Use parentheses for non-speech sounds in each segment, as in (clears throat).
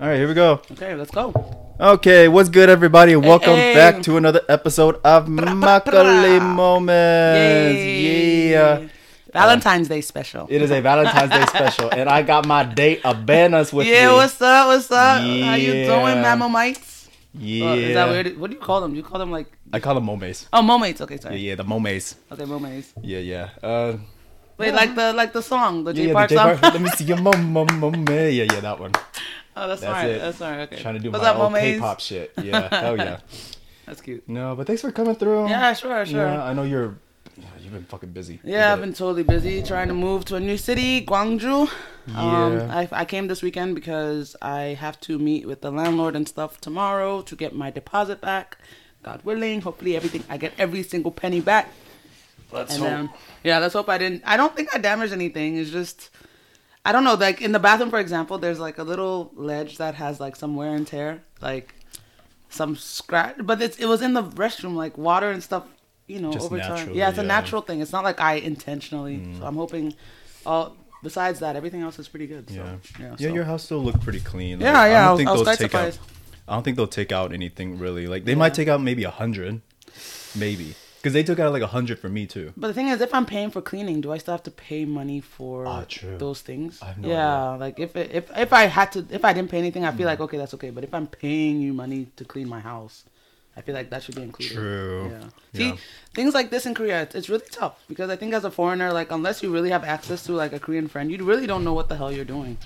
All right, here we go. Okay, let's go. Okay, what's good, everybody? Welcome hey. back to another episode of Makale. Moments. Yay. Yeah. Valentine's Day special. It is a Valentine's Day special, and I got my date of bananas with you. yeah, me. what's up? What's up? How you Yeah. doing, mammomites? yeah. Uh, is that weird? What do you call them? Do you call them like I call them momes. oh momates? Okay, sorry. yeah, the momes. Okay, momates. Yeah, yeah. Uh, Wait, like the like the song, the J yeah, Park song. Let me see your mom, mom, mom. Yeah, yeah, that one. (laughs) oh, that's, That's smart. it. That's smart. Okay. Trying to do What's my up, old momates? K-pop shit. Yeah, hell (laughs) yeah. That's cute. No, but thanks for coming through. Yeah, sure, sure. Yeah, I know you're. You've been fucking busy. Yeah, I've been totally busy trying to move to a new city, Gwangju. Um, Yeah. I, I came this weekend because I have to meet with the landlord and stuff tomorrow to get my deposit back. God willing, hopefully everything I get every single penny back. Let's And hope. then yeah, let's hope I didn't. I don't think I damaged anything. It's just I don't know. Like in the bathroom, for example, there's like a little ledge that has like some wear and tear, like some scratch. But it's, it was in the restroom, like water and stuff. You know, Just over time. Yeah, it's a yeah. Mm. natural thing. It's not like I intentionally. So I'm hoping. All besides that, everything else is pretty good. So, Yeah. yeah. Yeah, so. your house still looked pretty clean. Yeah, yeah, I was- I was they'll take out. I don't think they'll take out anything really. Like they Yeah. might take out maybe a hundred, maybe because they took out like a hundred for me too. But the thing is, if I'm paying for cleaning, do I still have to pay money for Ah, those things? I have no yeah, like if it, if if I had to, if I didn't pay anything, I feel like okay, that's okay. But if I'm paying you money to clean my house, I feel like that should be included. True. Yeah. Yeah. See, things like this in Korea, it's, it's really tough because I think as a foreigner, like unless you really have access to like a Korean friend, you really don't know what the hell you're doing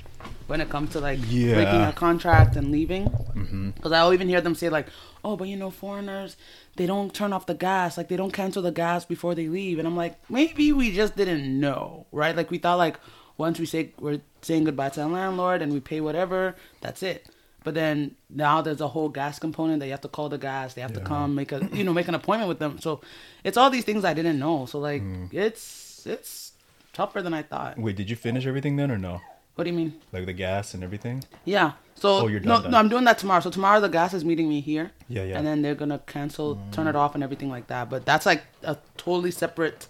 when it comes to like Yeah. breaking a contract and leaving. Mm-hmm. Because I'll even hear them say like, "Oh, but you know, foreigners, they don't turn off the gas. Like they don't cancel the gas before they leave." And I'm like, maybe we just didn't know, right? Like we thought like once we say we're saying goodbye to the landlord and we pay whatever, that's it. But then now there's a whole gas component that you have to call the gas. They have to come make a you know make an appointment with them. So it's all these things I didn't know. So like Mm. it's it's tougher than I thought. Wait, did you finish everything then or no? What do you mean? Like the gas and everything? Yeah. So Oh, you're no, done, done. no, I'm doing that tomorrow. So tomorrow the gas is meeting me here. Yeah, yeah. And then they're gonna cancel, turn it off, and everything like that. But that's like a totally separate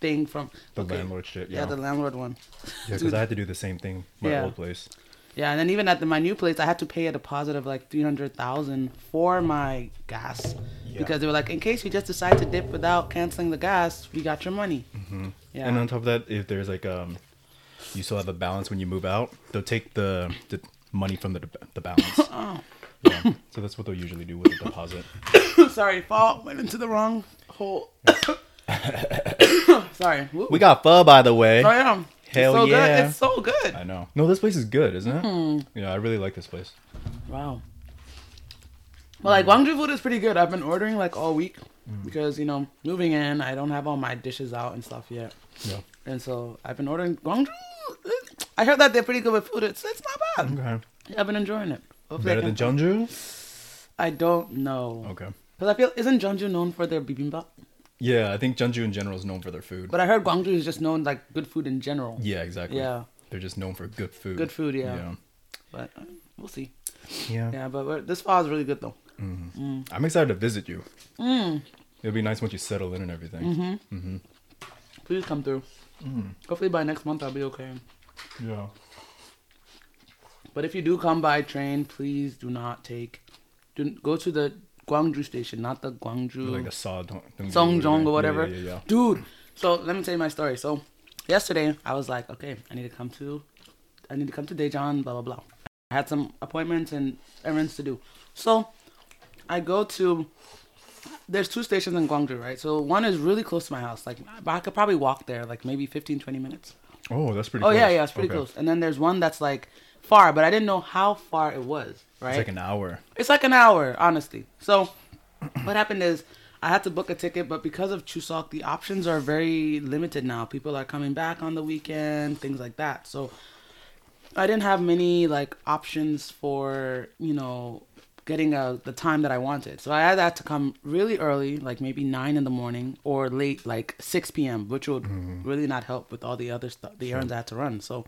thing from The okay. landlord shit. Yeah, Yeah, the landlord one. yeah, because I had to do the same thing my Yeah. old place. Yeah, and then even at the, my new place, I had to pay a deposit of like three hundred thousand for my gas Yeah. because they were like, in case you just decide to dip without canceling the gas, we got your money. Mm-hmm. Yeah. And on top of that, if there's like um, you still have a balance when you move out, they'll take the the money from the the balance. (laughs) oh, yeah. So that's what they'll usually do with a deposit. (coughs) sorry, fall went into the wrong hole. (coughs) sorry. Woo. We got pho by the way. Oh yeah. Hell it's so yeah. Good. It's so good. I know. No, this place is good, isn't it? Hmm. Yeah, I really like this place. Wow. Well, like Gwangju food is pretty good. I've been ordering like all week because you know moving in, I don't have all my dishes out and stuff yet, Yeah. and so I've been ordering Gwangju. I heard that they're pretty good with food. It's it's not bad. Okay. Yeah, I've been enjoying it. Hopefully Better than Jeonju? I don't know. Okay. Because I feel isn't Jeonju known for their bibimbap? Yeah, I think Jeonju in general is known for their food. But I heard Gwangju is just known like good food in general. yeah, exactly. Yeah. They're just known for good food. Good food, yeah. Yeah. But uh, we'll see. Yeah. Yeah, but we're, this pho is really good though. I'm excited to visit you. Mm. It'll be nice once you settle in and everything. Mm-hmm. Please come through. Hopefully by next month I'll be okay. Yeah. But if you do come by train, please do not take. Do go to the Gwangju station, not the Gwangju Like the Songjeong or whatever. Yeah, yeah, yeah. Dude, so let me tell you my story. So yesterday I was like, okay, I need to come to, I need to come to Daejeon, blah blah blah. I had some appointments and errands to do. So I go to. There's two stations in Gwangju, right? So one is really close to my house. Like I could probably walk there, like maybe 15, 20 minutes. Oh, that's pretty oh, close. Oh close. yeah, yeah, it's pretty Okay. close. And then there's one that's like far, but I didn't know how far it was. Right? It's like an hour. It's like an hour, honestly. So, (clears throat) what happened is I had to book a ticket, but because of Chuseok, the options are very limited now. People are coming back on the weekend, things like that. So, I didn't have many like options for you know getting a the time that I wanted. So I had that to come really early, like maybe nine in the morning, or late, like six p.m., which would mm-hmm. really not help with all the other stuff, the errands I had to run. So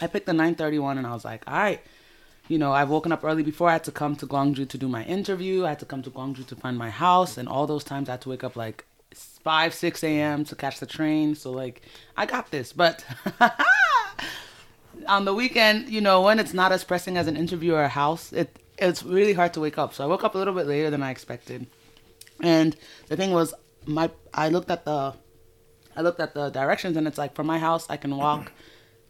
I picked the nine thirty one, and I was like, all right you know, I've woken up early before. I had to come to Gwangju to do my interview. I had to come to Gwangju to find my house, and all those times I had to wake up like five, six a.m. to catch the train. So like, I got this. But (laughs) on the weekend, you know, when it's not as pressing as an interview or a house, it it's really hard to wake up. So I woke up a little bit later than I expected. And the thing was, my I looked at the I looked at the directions, and it's like from my house, I can walk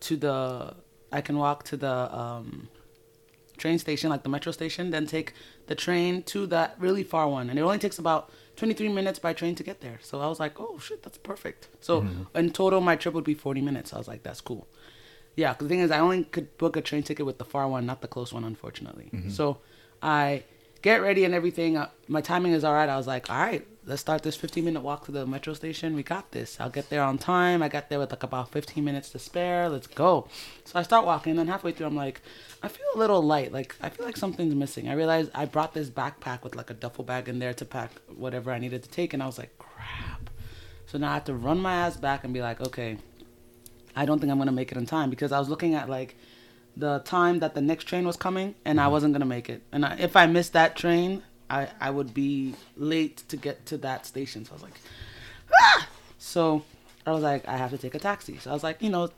to the I can walk to the um, train station, like the metro station, then take the train to that really far one, and it only takes about 23 minutes by train to get there. So I was like, oh shit, that's perfect. So in total, my trip would be 40 minutes. I was like, that's cool. Yeah, 'cause the thing is, I only could book a train ticket with the far one, not the close one, unfortunately. So I get ready and everything. Uh, my timing is all right. I was like, all right, let's start this 15 minute walk to the metro station. We got this. I'll get there on time. I got there with like about 15 minutes to spare. Let's go. So I start walking, and then halfway through, I'm like, I feel a little light. Like I feel like something's missing. I realized I brought this backpack with like a duffel bag in there to pack whatever I needed to take, and I was like, crap. So now I have to run my ass back and be like, okay, I don't think I'm gonna make it in time because I was looking at like the time that the next train was coming, and I wasn't gonna make it. And I, if I missed that train, I I would be late to get to that station. So I was like, ah! So I was like, I have to take a taxi. So I was like, you know,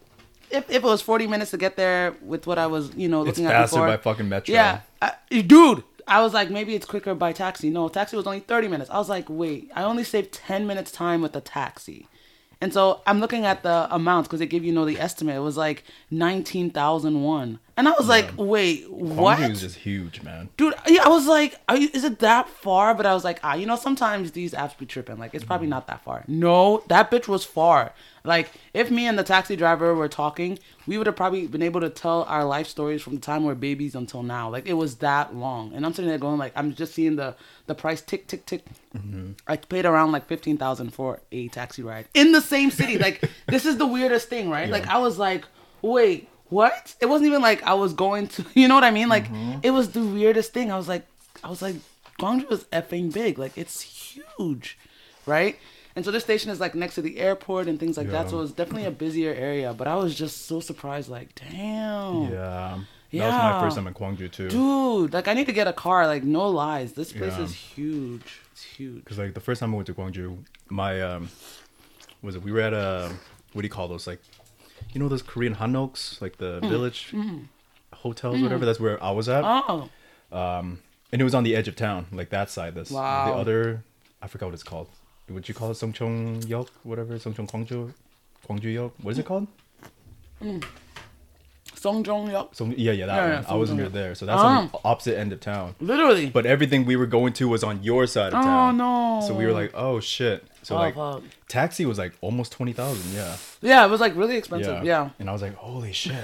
if, if it was 40 minutes to get there with what I was, you know, It's looking at faster before, by fucking metro. yeah, I, dude. I was like, maybe it's quicker by taxi. No, taxi was only 30 minutes. I was like, wait, I only saved 10 minutes time with the taxi. And so I'm looking at the amounts because they give you know the estimate. It was like 19,001. And I was like, wait, what? Gwangju is just huge, man. Dude, yeah, I was like, are you, is it that far? But I was like, ah, you know, sometimes these apps be tripping. Like, it's probably not that far. No, that bitch was far. Like, if me and the taxi driver were talking, we would have probably been able to tell our life stories from the time we are babies until now. Like, it was that long. And I'm sitting there going, like, I'm just seeing the the price tick, tick, tick. I paid around like 15000 for a taxi ride in the same city. Like, (laughs) this is the weirdest thing, right? Like, I was like, wait, what? It wasn't even like I was going to, (laughs) you know what I mean? Like, it was the weirdest thing. I was like, I was like, Gwangju is effing big. Like, it's huge, right? And so this station is like next to the airport and things like that. Yeah. So it's definitely a busier area. But I was just so surprised, like, damn, Yeah. Yeah. That was my first time in Gwangju too. dude, like I need to get a car. Like, no lies, this place Yeah. is huge. It's huge. Because like the first time I went to Gwangju, my um, was it? We were at a what do you call those? Like, you know those Korean hanoks, like the Mm. village mm-hmm. hotels, mm-hmm. whatever. That's where I was at, Oh, um, and it was on the edge of town, like that side. This Wow. the other, I forgot what it's called. Would you call it Songchong Yok, whatever? Songchong Gwangju, Gwangju Yok. What is it mm. called? Mm. Songjeong-yeok. So yeah, yeah, that Yeah, one. yeah, I wasn't near there, so that's on the Ah. opposite end of town. Literally. But everything we were going to was on your side of town. oh no. So we were like, oh shit. So Oh, like, fuck. taxi was like almost twenty thousand. Yeah. yeah, it was like really expensive. Yeah. And I was like, holy (laughs) shit.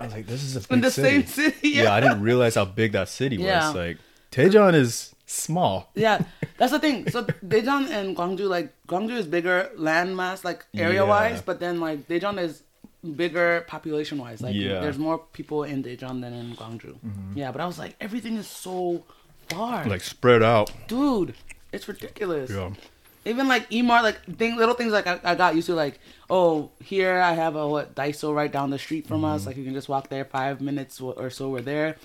I was like, this is a big In the city. same city. Yeah. Yeah. I didn't realize how big that city was. Yeah. Like, Daejeon is small. Yeah, that's the thing. So Daejeon and Gwangju, like Gwangju is bigger landmass, like area wise, Yeah. but then like Daejeon is bigger population wise. Like Yeah. Mm-hmm. there's more people in Daejeon than in Gwangju. Yeah, but I was like, everything is so far, Like spread out. dude, it's ridiculous. Yeah. Even like Emart, like thing, little things like I, I got used to, like oh here I have a what Daiso right down the street from Mm-hmm. us. Like you can just walk there, five minutes or so we're there.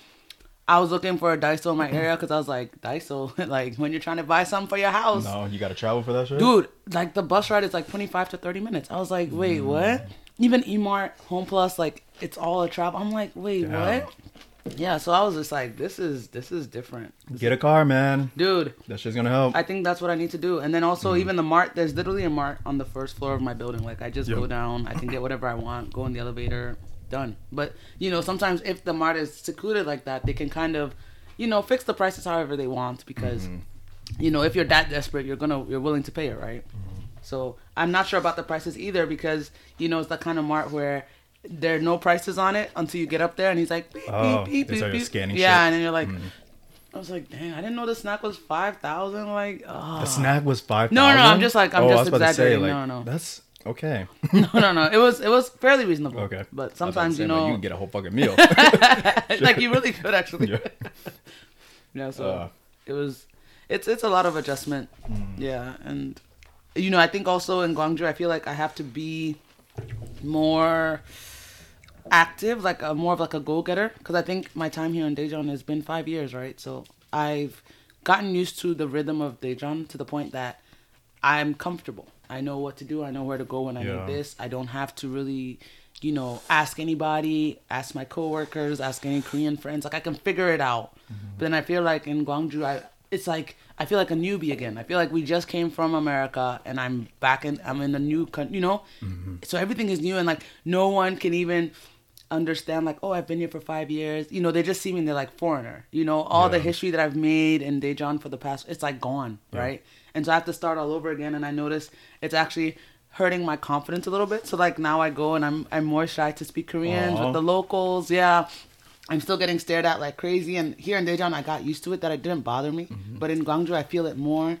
I was looking for a Daiso in my area because I was like Daiso, (laughs) like when you're trying to buy something for your house, No, you gotta travel for that shit? dude. Like the bus ride is like 25 to 30 minutes. I was like, wait, what? Even Emart, Home Plus, like it's all a trap. I'm like, wait, what? Yeah, so I was just like, this is this is different, Get a car, man. dude. That shit's gonna help. I think that's what I need to do. And then also mm-hmm. even the mart, there's literally a mart on the first floor of my building. Like I just go down, I can get whatever I want, go in the elevator, done. But you know, sometimes if the mart is secluded like that, they can kind of, you know, fix the prices however they want because mm-hmm. you know, if you're that desperate, you're gonna you're willing to pay it, right? Mm-hmm. So I'm not sure about the prices either because you know it's the kind of mart where there are no prices on it until you get up there and he's like beep Oh, beep beep beep, beep. scanning yeah, shit. and then you're like. I was like, dang, I didn't know the snack was five thousand. Like, oh. the snack was five. No, no, I'm just like- I'm oh, just I was about to say, like, No, no. That's okay. (laughs) no, no, no. It was it was fairly reasonable. okay. But sometimes you like, know, you can get a whole fucking meal. (laughs) (laughs) like you really could actually. Yeah. yeah. So Uh. it was, it's it's a lot of adjustment. Mm. Yeah, and you know, I think also in Gwangju, I feel like I have to be more active, like a more of like a go getter, because I think my time here in Daejeon has been five years, right? So I've gotten used to the rhythm of Daejeon to the point that I'm comfortable. I know what to do. I know where to go when I Yeah. need this. I don't have to really you know, ask anybody, ask my coworkers, ask any Korean friends. Like I can figure it out. Mm-hmm. But then I feel like in Gwangju, I it's like I feel like a newbie again. I feel like we just came from America and I'm back in I'm in a new country, you know. Mm-hmm. So everything is new and like no one can even understand like oh I've been here for five years. You know they just see me and they're like foreigner. You know all the history that I've made in Daejeon for the past it's like gone Yeah. right. And so I have to start all over again. And I notice it's actually hurting my confidence a little bit. So like now I go and I'm I'm more shy to speak Korean with the locals. Yeah. I'm still getting stared at like crazy. And here in Daejeon, I got used to it that it didn't bother me. Mm-hmm. But in Gwangju, I feel it more.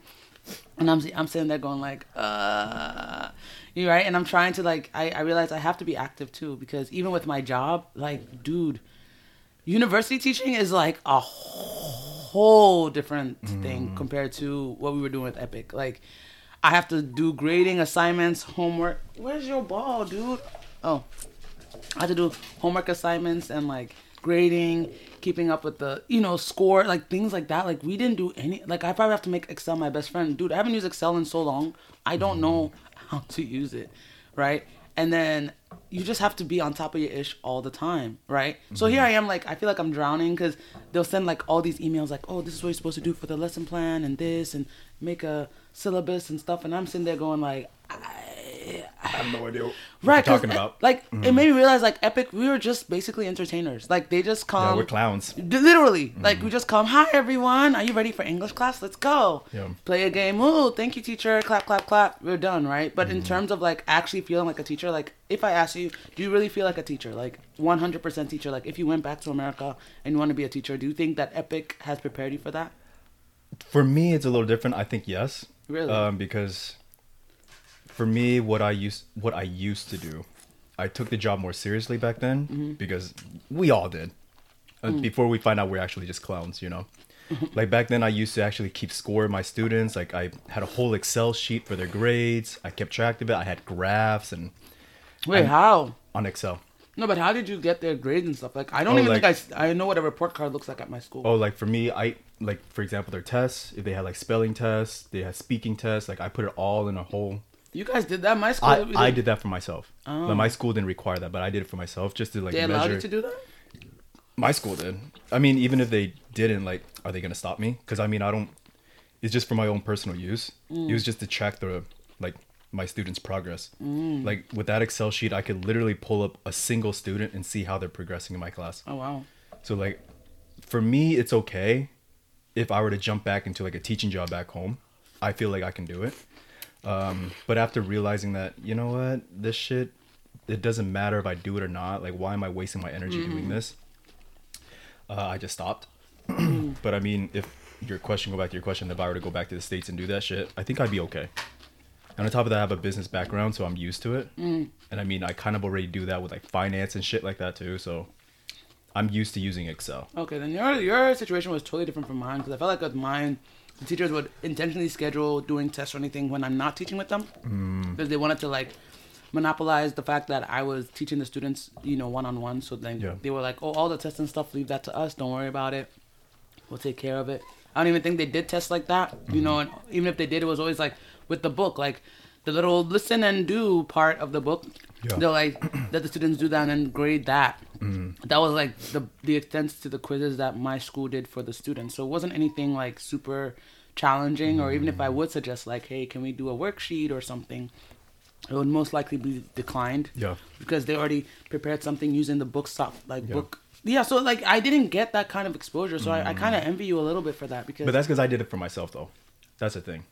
And I'm I'm sitting there going like, uh, you right. And I'm trying to like, I I realize I have to be active too because even with my job, like, dude, university teaching is like a whole different thing compared to what we were doing with EPIK. Like, I have to do grading assignments, homework. Where's your ball, dude? Oh, I have to do homework assignments and like grading, keeping up with the you know score, like things like that. Like we didn't do any. Like I probably have to make Excel my best friend, dude. I haven't used Excel in so long. I don't know mm. how to use it, right? And then you just have to be on top of your ish all the time, right? So here mm-hmm. I am, like I feel like I'm drowning because they'll send like all these emails, like, oh, this is what you're supposed to do for the lesson plan and this and make a syllabus and stuff, and I'm sitting there going like, I have no idea what right, you're talking about. Like it mm-hmm. made me realize, like EPIK, we were just basically entertainers. Like they just come, yeah, we're clowns. Literally, mm-hmm. like we just come. Hi everyone, are you ready for English class? Let's go. Yeah. Play a game. Ooh, thank you, teacher. Clap, clap, clap. We're done, right? But in mm-hmm. terms of like actually feeling like a teacher, like if I ask you, do you really feel like a teacher? Like 100% teacher. Like if you went back to America and you want to be a teacher, do you think that EPIK has prepared you for that? For me, it's a little different. I think yes. Really? Um, because for me, what I used what I used to do, I took the job more seriously back then Mm-hmm. because we all did. Uh, Mm. Before we find out we're actually just clowns, you know. (laughs) like back then, I used to actually keep score of my students. Like I had a whole Excel sheet for their grades. I kept track of it. I had graphs and Wait, how? on Excel. No, but how did you get their grades and stuff? Like I don't Oh, even like- think I know what a report card looks like at my school. Oh, like for me, I like for example their tests. If they had like spelling tests, they had speaking tests. Like I put it all in a whole You guys did that? My school. I, we I did that for myself. Oh. Like, my school didn't require that, but I did it for myself just to like They allowed measure. you to do that? My school did. I mean, even if they didn't, like, are they gonna stop me? Because I mean, I don't. It's just for my own personal use. Mm. It was just to track the like my students' progress. Mm. Like with that Excel sheet, I could literally pull up a single student and see how they're progressing in my class. Oh wow. So like, for me, it's okay if I were to jump back into like a teaching job back home. I feel like I can do it. Um, but after realizing that, you know what, this shit, it doesn't matter if I do it or not. Like, why am I wasting my energy doing this? Uh, I just stopped. (clears throat) but I mean, if your question, go back to your question, if I were to go back to the states and do that shit, I think I'd be okay. And on top of that, I have a business background, so I'm used to it. And I mean, I kind of already do that with like finance and shit like that too. So I'm used to using Excel. Okay, then your your situation was totally different from mine because I felt like with mine, the teachers would intentionally schedule doing tests or anything when I'm not teaching with them mm. because they wanted to like monopolize the fact that I was teaching the students, you know, one on one. So then Yeah. they were like, "Oh, all the tests and stuff, leave that to us. Don't worry about it. We'll take care of it." I don't even think they did tests like that, you mm-hmm. know. And even if they did, it was always like with the book, like the little listen and do part of the book. Yeah. They'll like (clears throat) let the students do that and grade that. Mm. That was like the the extent to the quizzes that my school did for the students. So it wasn't anything like super challenging, or even if I mm. would suggest like, hey, can we do a worksheet or something? It would most likely be declined Yeah. because they already prepared something using the book soft like Yeah. book. Yeah, so like I didn't get that kind of exposure, so I, I mm. kind of envy you a little bit for that because But that's because I did it for myself, though. That's the thing.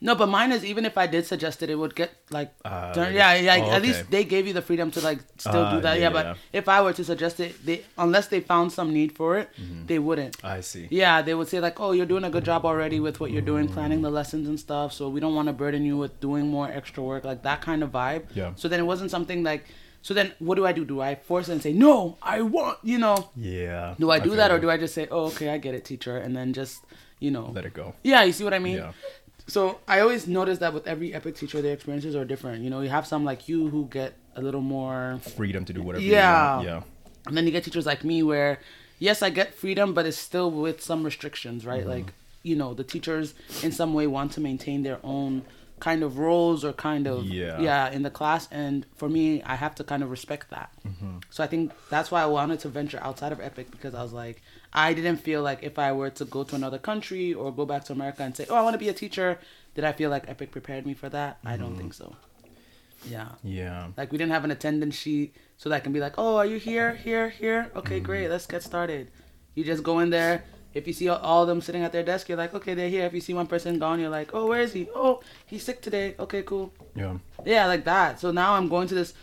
No, but mine is even if I did suggest it, it would get like Uh, done- like- yeah, yeah. oh, at least they gave you the freedom to like still Uh, do that. yeah, Yeah, but if I were to suggest it, they unless they found some need for it, Mm-hmm. they wouldn't. I see. Yeah, they would say like, "Oh, you're doing a good job already with what you're doing, planning the lessons and stuff. So we don't want to burden you with doing more extra work, like that kind of vibe." Yeah. So then it wasn't something like. So then, what do I do? Do I force it and say no? I want, you know. Yeah. Do I do that or do I just say, "Oh, okay, I get it, teacher," and then just, you know, let it go? yeah, you see what I mean? Yeah. So I always notice that with every EPIK teacher, their experiences are different. You know, you have some like you who get a little more, Freedom to do whatever. Yeah. You want. Yeah. And then you get teachers like me where, yes, I get freedom, but it's still with some restrictions, right? Mm-hmm. Like, you know, the teachers in some way want to maintain their own kind of roles or kind of Yeah. yeah in the class and for me i have to kind of respect that Mm-hmm. so i think that's why i wanted to venture outside of EPIK because i was like i didn't feel like if i were to go to another country or go back to america and say oh i want to be a teacher did i feel like EPIK prepared me for that i Mm-hmm. don't think so yeah Yeah. like we didn't have an attendance sheet so that I can be like, oh, are you here, here, here? Okay, great, let's get started. You just go in there. If you see all- all of them sitting at their desk, you're like, okay, they're here. If you see one person gone, you're like, oh, where is he? Oh, he's sick today. Okay, cool. Yeah. Yeah, like that. So now I'm going to this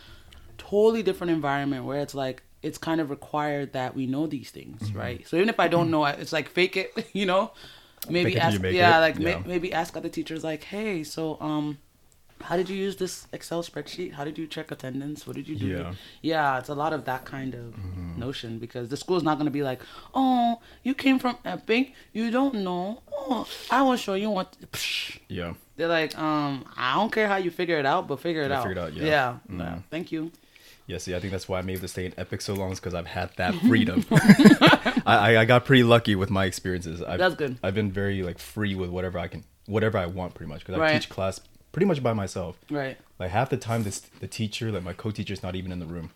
totally different environment where it's like it's kind of required that we know these things, Mm-hmm. right? So even if I don't know, it's like fake it, (laughs) you know. Maybe ask, yeah, it. like Yeah. May, maybe ask other teachers, like, hey, so um, how did you use this Excel spreadsheet? How did you check attendance? What did you do? Yeah. yeah, it's a lot of that kind of Mm-hmm. notion because the school's not gonna be like, oh, you came from EPIK, you don't know. Oh, I will show you what. Psh. Yeah. They're like, um, I don't care how you figure it out, but figure it Yeah, out. figure it out, yeah. Yeah. Mm. yeah. Thank you. Yeah, see, I think that's why I'm able to stay in EPIK so long, is because I've had that freedom. (laughs) I, I I got pretty lucky with my experiences. I've, That's good. I've been very like free with whatever I can, whatever I want, pretty much. Because I teach class pretty much by myself. Right. Like half the time, this the teacher, like my co-teacher's not even in the room.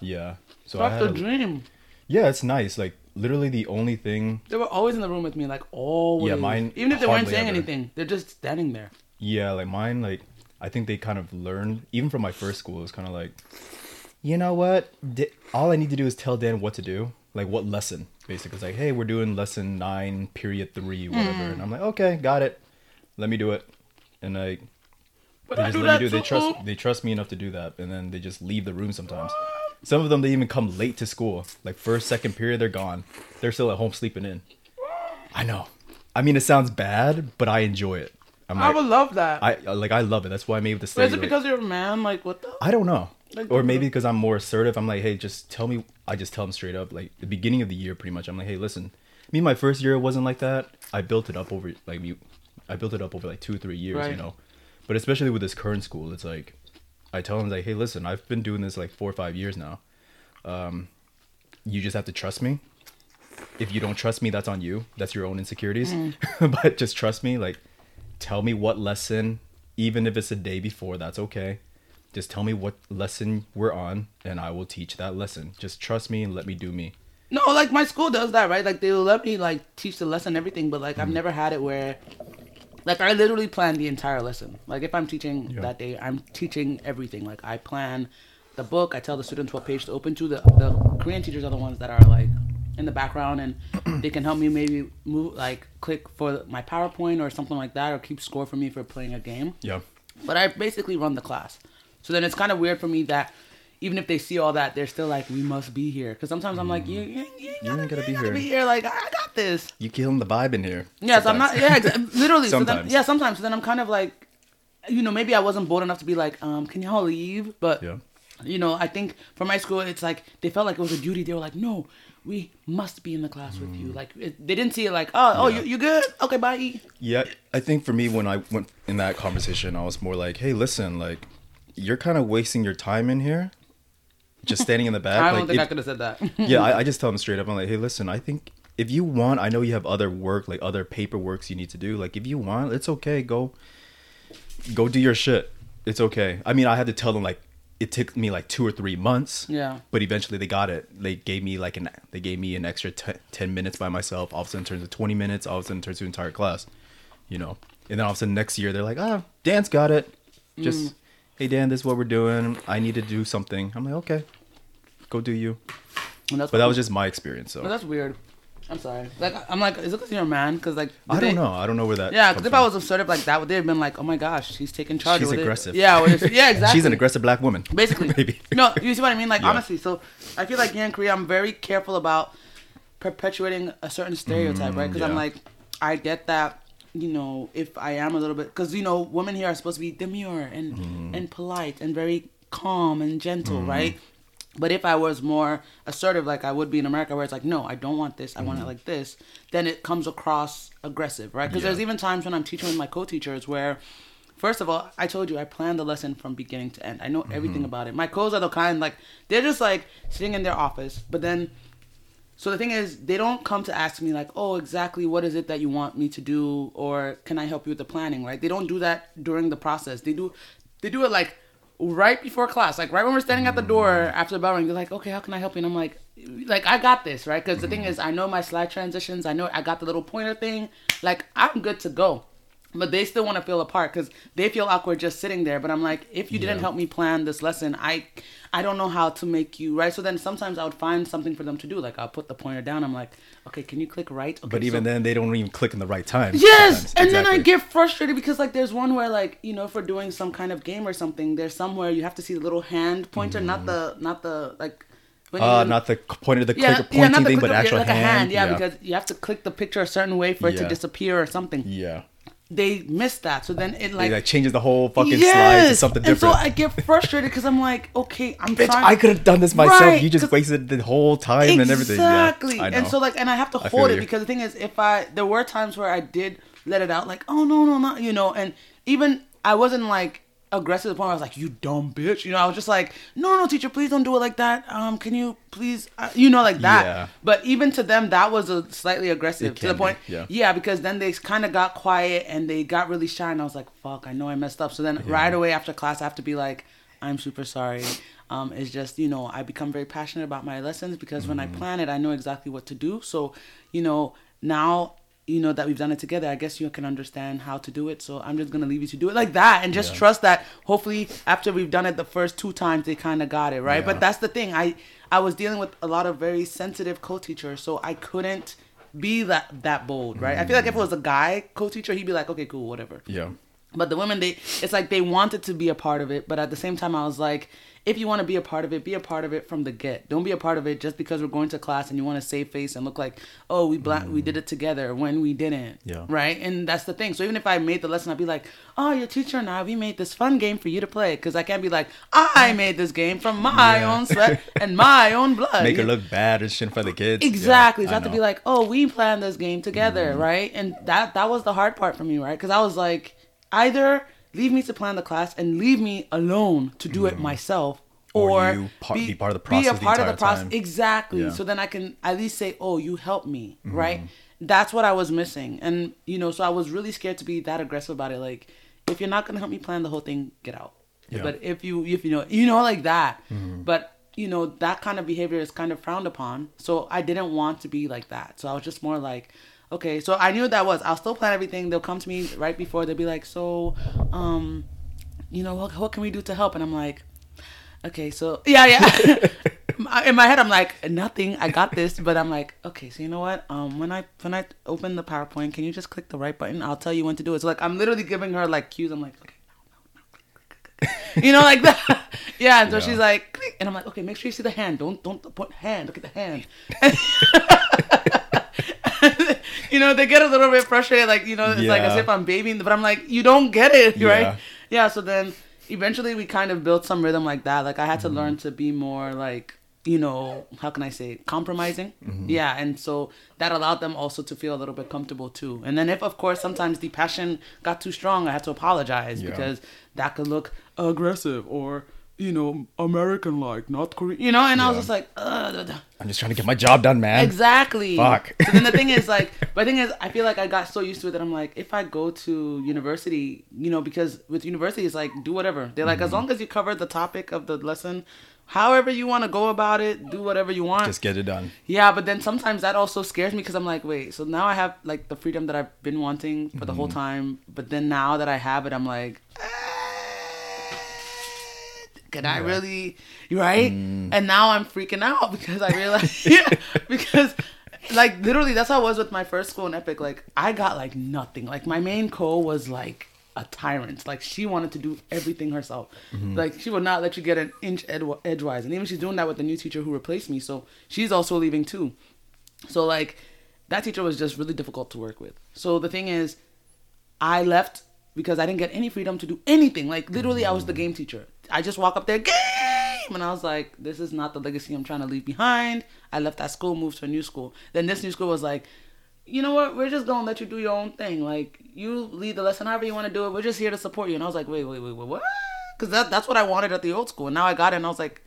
Yeah. So I That's had the a- dream. yeah, it's nice. Like literally the only thing. They were always in the room with me, like always. Yeah, mine Even if they weren't saying ever. anything, they're just standing there. Yeah, like mine, like I think they kind of learned even from my first school. It's kind of like, you know what? Di- all I need to do is tell Dan what to do, like what lesson. Basically, it's like, hey, we're doing lesson nine, period three, whatever, Hmm. and I'm like, okay, got it. Let me do it, and like But they I just do let me do. They too. trust they trust me enough to do that, and then they just leave the room sometimes. Some of them they even come late to school, like first, second period, they're gone. They're still at home sleeping in. I know. I mean, it sounds bad, but I enjoy it. I'm I would love that. I like I love it. That's why I'm able to stay. but is it like- because you're a man? Like, what the? I don't know, Like, or maybe because I'm more assertive. I'm like, hey, just tell me. I just tell them straight up. Like the beginning of the year, pretty much. I'm like, hey, listen. Me, my first year it wasn't like that. I built it up over like you. I built it up over like two, or three years. You know, but especially with this current school, it's like I tell them like, hey, listen, I've been doing this like four or five years now. Um, you just have to trust me. If you don't trust me, that's on you. That's your own insecurities. Mm. (laughs) but just trust me. Like, tell me what lesson, even if it's a day before, that's okay. Just tell me what lesson we're on, and I will teach that lesson. Just trust me and let me do me. No, like my school does that, right? Like they'll let me like teach the lesson everything, but like Mm. I've never had it where like I literally plan the entire lesson. Like if I'm teaching Yeah. that day, I'm teaching everything. Like I plan the book, I tell the students what page to open to. The the Korean teachers are the ones that are like in the background and (clears throat) they can help me maybe move like click for my PowerPoint or something like that or keep score for me for playing a game. Yeah. But I basically run the class. So then it's kind of weird for me that even if they see all that, they're still like, we must be here. Because sometimes I'm like, you, you, you, You ain't gotta you be gotta here. be here. Like, I got this. You killing the vibe in here. Yes, I'm not. Yeah, (laughs) literally. So then, Sometimes. yeah, sometimes. So then I'm kind of like, you know, maybe I wasn't bold enough to be like, um, can y'all leave? But, Yeah. you know, I think for my school, it's like they felt like it was a duty. They were like, no, we must be in the class with you. Like, it, they didn't see it like, oh, oh, Mm. Yeah. you, you good? Okay, bye. Yeah, I think for me when I went in that conversation, I was more like, "Hey, listen, like, you're kind of wasting your time in here, just standing in the (laughs) back." I don't like, think if- I could have said that. (laughs) yeah, I, I just tell them straight up. I'm like, "Hey, listen, I think if you want, I know you have other work, like other paperworks you need to do. Like, if you want, it's okay. Go, go do your shit. It's okay. I mean, I had to tell them like it took me like two or three months. Yeah. But eventually they got it. They gave me like an they gave me an extra te- ten minutes by myself. All of a sudden it turns to twenty minutes. All of a sudden it turns to entire class. You know. And then all of a sudden next year they're like, ah, Dan's got it. Just hey Dan, this is what we're doing. I need to do something. I'm like, okay, go do you. And that's But that was just my experience. So But that's weird. I'm sorry. Like I'm like, is it because you're a man? Because like I don't know. I don't know where that. Yeah, because if I from. was assertive like that, would they have been like, oh my gosh, she's taking charge? She's they- aggressive. Yeah, yeah, exactly. (laughs) She's an aggressive black woman. (laughs) Basically, Maybe. No, you see what I mean? Like Yeah. honestly, so I feel like here in Korea, I'm very careful about perpetuating a certain stereotype, right? Because I'm Mm, like, I get that. You know, if I am a little bit, because you know, women here are supposed to be demure and Mm-hmm. and polite and very calm and gentle, right? But if I was more assertive, like I would be in America, where it's like, no, I don't want this, I want it like this, then it comes across aggressive, right? Because Mm-hmm. Yeah. there's even times when I'm teaching with my co-teachers where, first of all, I told you I planned the lesson from beginning to end. I know Mm-hmm. everything about it. My co's are the kind like they're just like sitting in their office, but then So the thing is, they don't come to ask me like, "Oh, exactly what is it that you want me to do or can I help you with the planning?" right? They don't do that during the process. They do they do it like right before class, like right when we're standing at the door after the bell ring. They're like, "Okay, how can I help you?" And I'm like, "Like I got this, right?" Because the thing is, I know my slide transitions. I know I got the little pointer thing. Like I'm good to go. But they still want to feel apart because they feel awkward just sitting there. But I'm like, if you didn't Yeah. help me plan this lesson, I, I don't know how to make you right. So then sometimes I would find something for them to do. Like I'll put the pointer down. I'm like, okay, can you click right? Okay, But even so- then, they don't even click in the right time. Yes, sometimes. and then I get frustrated because like there's one where like you know if we're doing some kind of game or something, there's somewhere you have to see the little hand pointer, not the not the like. when Uh, not the pointer, the yeah, clicker yeah, pointing not the thing, but clicker, actual like hand. hand. Yeah, because you have to click the picture a certain way for it to disappear or something. yeah, They missed that, so then it like, like like changes the whole fucking slide to something different. And so I get frustrated because I'm like, okay, I'm Bitch, trying. I could have done this myself. Right, you just wasted the whole time and everything. Exactly. Know. and so like and I have to I hold it you. because the thing is if I there were times where I did let it out like, oh no, no, not you know, and even I wasn't like aggressive to the point where I was like, you dumb bitch. You know, I was just like, no, no, teacher, please don't do it like that. Um, can you please, uh, you know, like that. Yeah. But even to them, that was a slightly aggressive to the point. be, yeah. Yeah, because then they kind of got quiet and they got really shy, and I was like, fuck, I know I messed up. So then right away after class, I have to be like, I'm super sorry. Um, it's just you know I become very passionate about my lessons because when I Mm-hmm. plan it, I know exactly what to do. So you know now you know that we've done it together. I guess you can understand how to do it. So I'm just gonna leave you to do it like that and just Yeah. trust that. Hopefully, after we've done it the first two times, they kind of got it right. Yeah. But that's the thing. I I was dealing with a lot of very sensitive co-teachers, so I couldn't be that that bold, right? I feel like if it mm. was a guy co-teacher, he'd be like, okay, cool, whatever. yeah, But the women, they it's like they wanted to be a part of it, but at the same time, I was like, if you want to be a part of it, be a part of it from the get. Don't be a part of it just because we're going to class and you want to save face and look like, oh, we bla- we did it together when we didn't. Yeah. Right. And that's the thing. So even if I made the lesson, I'd be like, oh, your teacher and I, we made this fun game for you to play, because I can't be like, I made this game from my Yeah. own sweat and my own blood. make her look bad and shit for the kids. Exactly. Yeah, so I have to be like, oh, we planned this game together, Mm-hmm. right? And that that was the hard part for me, right? Because I was like, either leave me to plan the class and leave me alone to do it myself, Mm-hmm. Or or, par- be part of the Be a process part of the process. time. Exactly. Yeah. Mm-hmm. So then I can at least say, oh, you helped me, right? That's what I was missing, and you know, so I was really scared to be that aggressive about it. Like, if you're not gonna help me plan the whole thing, get out. Yeah. Mm-hmm. But if you if you know you know like that but you know that kind of behavior is kind of frowned upon so i didn't want to be like that so i was just more like okay so i knew what that was. I'll still plan everything. They'll come to me right before. They'll be like so um you know what, what can we do to help? And i'm like okay so yeah yeah. (laughs) (laughs) In my head i'm like nothing. I got this. But i'm like okay so you know what? Um when i when i open the powerpoint can you just click the right button? I'll tell you when to do it. So like i'm literally giving her like cues. I'm like okay (laughs) you know, like that. Yeah, and so Yeah. she's like, click, and I'm like, okay, make sure you see the hand. Don't don't put hand. Look at the hand. You know, they get a little bit frustrated, like you know, it's like as if I'm babying, but I'm like, you don't get it, Yeah. right? Yeah. So then, eventually, we kind of built some rhythm like that. Like I had to Mm-hmm. learn to be more like. You know, how can I say compromising? Mm-hmm. Yeah, and so that allowed them also to feel a little bit comfortable too. And then if, of course, sometimes the passion got too strong, I had to apologize Yeah. because that could look aggressive or you know American like, not Korean. You know, and I was just like, Ugh. I'm just trying to get my job done, man. exactly. Fuck. so then the thing is (laughs) like, but the thing is, I feel like I got so used to it that I'm like, if I go to university, you know, because with university it's like do whatever. They're like, Mm-hmm. as long as you cover the topic of the lesson. However you want to go about it, do whatever you want. Just get it done. Yeah, but then sometimes that also scares me because I'm like, wait, so now I have like the freedom that I've been wanting for the whole time, but then now that I have it, I'm like, "Ah, can I really, right? Mm. And now I'm freaking out because I realize, yeah, (laughs) because like literally that's how it was with my first school in EPIK. Like I got like nothing. Like my main co was like a tyrant. Like she wanted to do everything herself. Mm-hmm. Like she would not let you get an inch ed- edgewise. And even she's doing that with the new teacher who replaced me. So she's also leaving too. So like that teacher was just really difficult to work with. So the thing is, I left because I didn't get any freedom to do anything. Like literally, I was the mm. game teacher. I just walk up there, game, and I was like, this is not the legacy I'm trying to leave behind. I left that school, moved to a new school. Then this new school was like, you know what? We're just gonna let you do your own thing. Like you lead the lesson however you want to do it. We're just here to support you. And I was like, wait, wait, wait, wait, what? Because that, that's what I wanted at the old school. And now I got it, and I was like,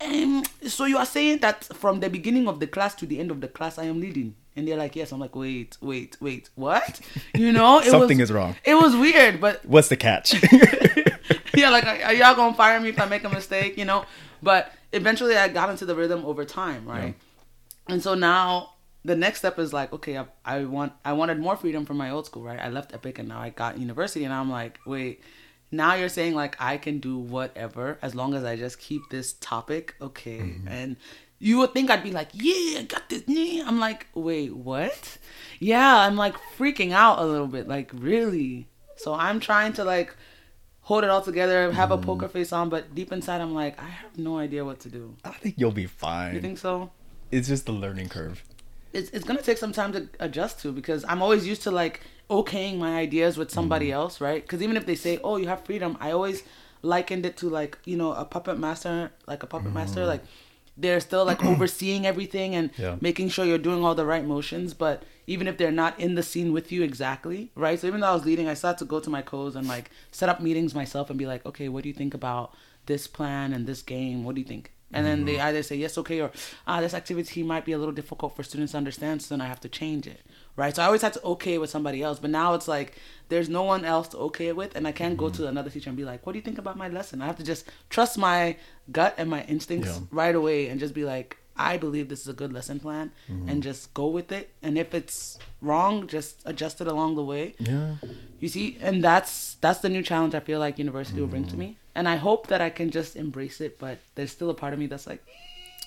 um, so you are saying that from the beginning of the class to the end of the class, I am leading. And they're like, yes. I'm like, wait, wait, wait, what? You know, (laughs) it Something was, is wrong. It was weird, but (laughs) What's the catch? (laughs) yeah, like, are y'all gonna fire me if I make a mistake? You know, but eventually I got into the rhythm over time, right? And so now the next step is like, okay, I, I want, I wanted more freedom from my old school, right? I left EPIK and now I got university, and I'm like, wait, now you're saying like I can do whatever as long as I just keep this topic, okay? Mm-hmm. And you would think I'd be like, yeah, I got this. Yeah. I'm like, wait, what? Yeah, I'm like freaking out a little bit, like really. So I'm trying to like hold it all together, have a mm-hmm. poker face on, but deep inside I'm like, I have no idea what to do. I think you'll be fine. You think so? it's just the learning curve. It's it's gonna take some time to adjust to because I'm always used to like okaying my ideas with somebody mm-hmm. else, right? Because even if they say, "Oh, you have freedom," I always likened it to like you know a puppet master, like a puppet master, mm-hmm. like they're still like (clears throat) overseeing everything and Yeah. making sure you're doing all the right motions. But even if they're not in the scene with you exactly, right? So even though I was leading, I still had to go to my codes and like set up meetings myself and be like, okay, what do you think about this plan and this game? What do you think? And then they either say yes, okay, or ah, this activity might be a little difficult for students to understand, so then I have to change it, right? So I always had to okay it with somebody else, but now it's like there's no one else to okay it with, and I can't go mm-hmm. to another teacher and be like, what do you think about my lesson? I have to just trust my gut and my instincts Yeah. right away and just be like, I believe this is a good lesson plan, mm-hmm. and just go with it. And if it's wrong, just adjust it along the way. Yeah. You see, and that's that's the new challenge I feel like university will bring to mm-hmm. me. And I hope that I can just embrace it, but there's still a part of me that's like,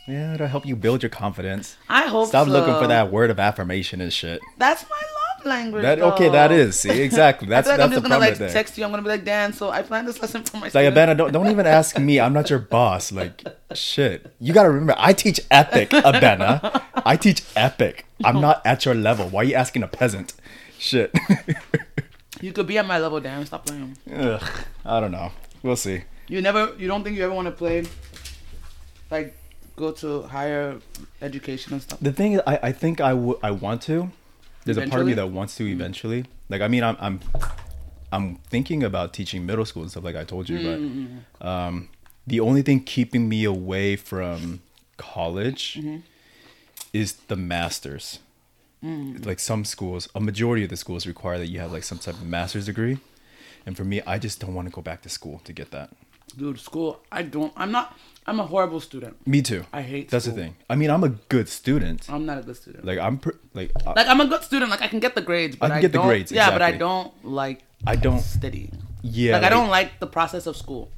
Yeah, it'll help you build your confidence. I hope Stop looking for that word of affirmation and shit. That's my love language. That okay, that is. See, exactly. (laughs) That's I feel like that's I'm just gonna like there. text you. I'm gonna be like, Dan. So I planned this lesson for my. It's like students." Abena, don't don't even ask me. I'm not your (laughs) boss. Like shit. You gotta remember, I teach EPIK, Abena. I teach EPIK. I'm not at your level. Why are you asking a peasant? Shit. You could be at my level, Dan. Stop playing. Ugh, I don't know. We'll see. You never. You don't think you ever want to play, like, go to higher education and stuff. The thing is, I, I think I w- I want to. There's a part of me that wants to mm-hmm. eventually. Like I mean, I'm I'm I'm thinking about teaching middle school and stuff like I told you, but mm-hmm, mm-hmm. um, the only thing keeping me away from college is the masters. Mm. Like some schools, a majority of the schools require that you have like some type of master's degree, and for me, I just don't want to go back to school to get that. Dude, school. I don't. I'm not. I'm a horrible student. Me too. I hate That's school. the thing. I mean, I'm a good student. I'm not a good student. Like I'm pr- like I- Like I'm a good student. Like I can get the grades, but can I get the grades, Yeah, but I don't like I don't. study. Yeah, like, I don't like the process of school.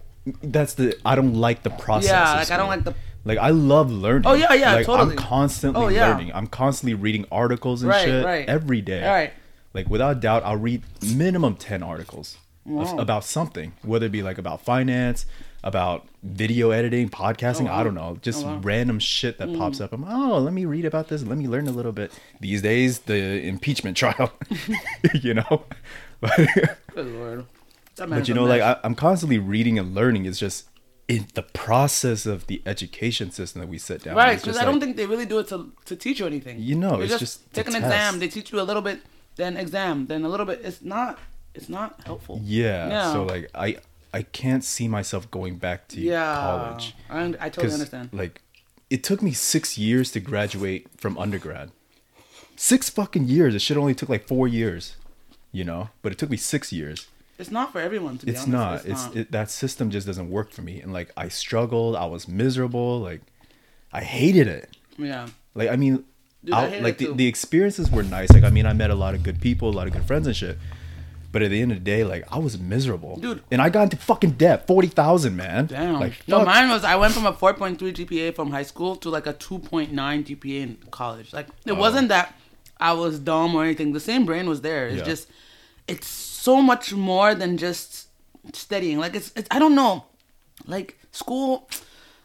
That's the I don't like the process. Yeah, like I don't like the. Like I love learning. Oh, yeah, yeah, like, totally. I'm constantly Oh, yeah. learning. I'm constantly reading articles and Right, shit right. every day. Right. Like without doubt, I'll read minimum ten articles Wow. about something, whether it be like about finance, about video editing, podcasting. Oh, wow. I don't know, just Oh, wow. Mm. random shit that pops up. I'm oh, let me read about this. Let me learn a little bit. These days, the impeachment (laughs) trial, (laughs) you know. (laughs) But Good. But you know like. I, i'm constantly reading and learning it's just in the process of the education system that we sit down right? Because just I don't think they really do it to to teach you anything. You know, They it's just take to an exam. They teach you a little bit, then exam, then a little bit. It's not. It's not helpful. yeah, Yeah. so like i i can't see myself going back to Yeah. college I, I totally understand. like it took me six years to graduate from undergrad six fucking years it should only took like four years you know but it took me six years It's not for everyone to be it's honest. not It's, it's not. It, that system just doesn't work for me and like i struggled i was miserable like i hated it yeah. Like I mean, Dude, I like the, the experiences were nice. Like I mean, I met a lot of good people, a lot of good friends and shit. But at the end of the day, like I was miserable, Dude. And I got into fucking debt, forty thousand, man. Damn. Like no, mine was I went from a 4.3 GPA from high school to like a 2.9 GPA in college. Like it Oh. wasn't that I was dumb or anything. The same brain was there. It's Yeah. just it's so much more than just studying. Like it's, it's I don't know. Like school,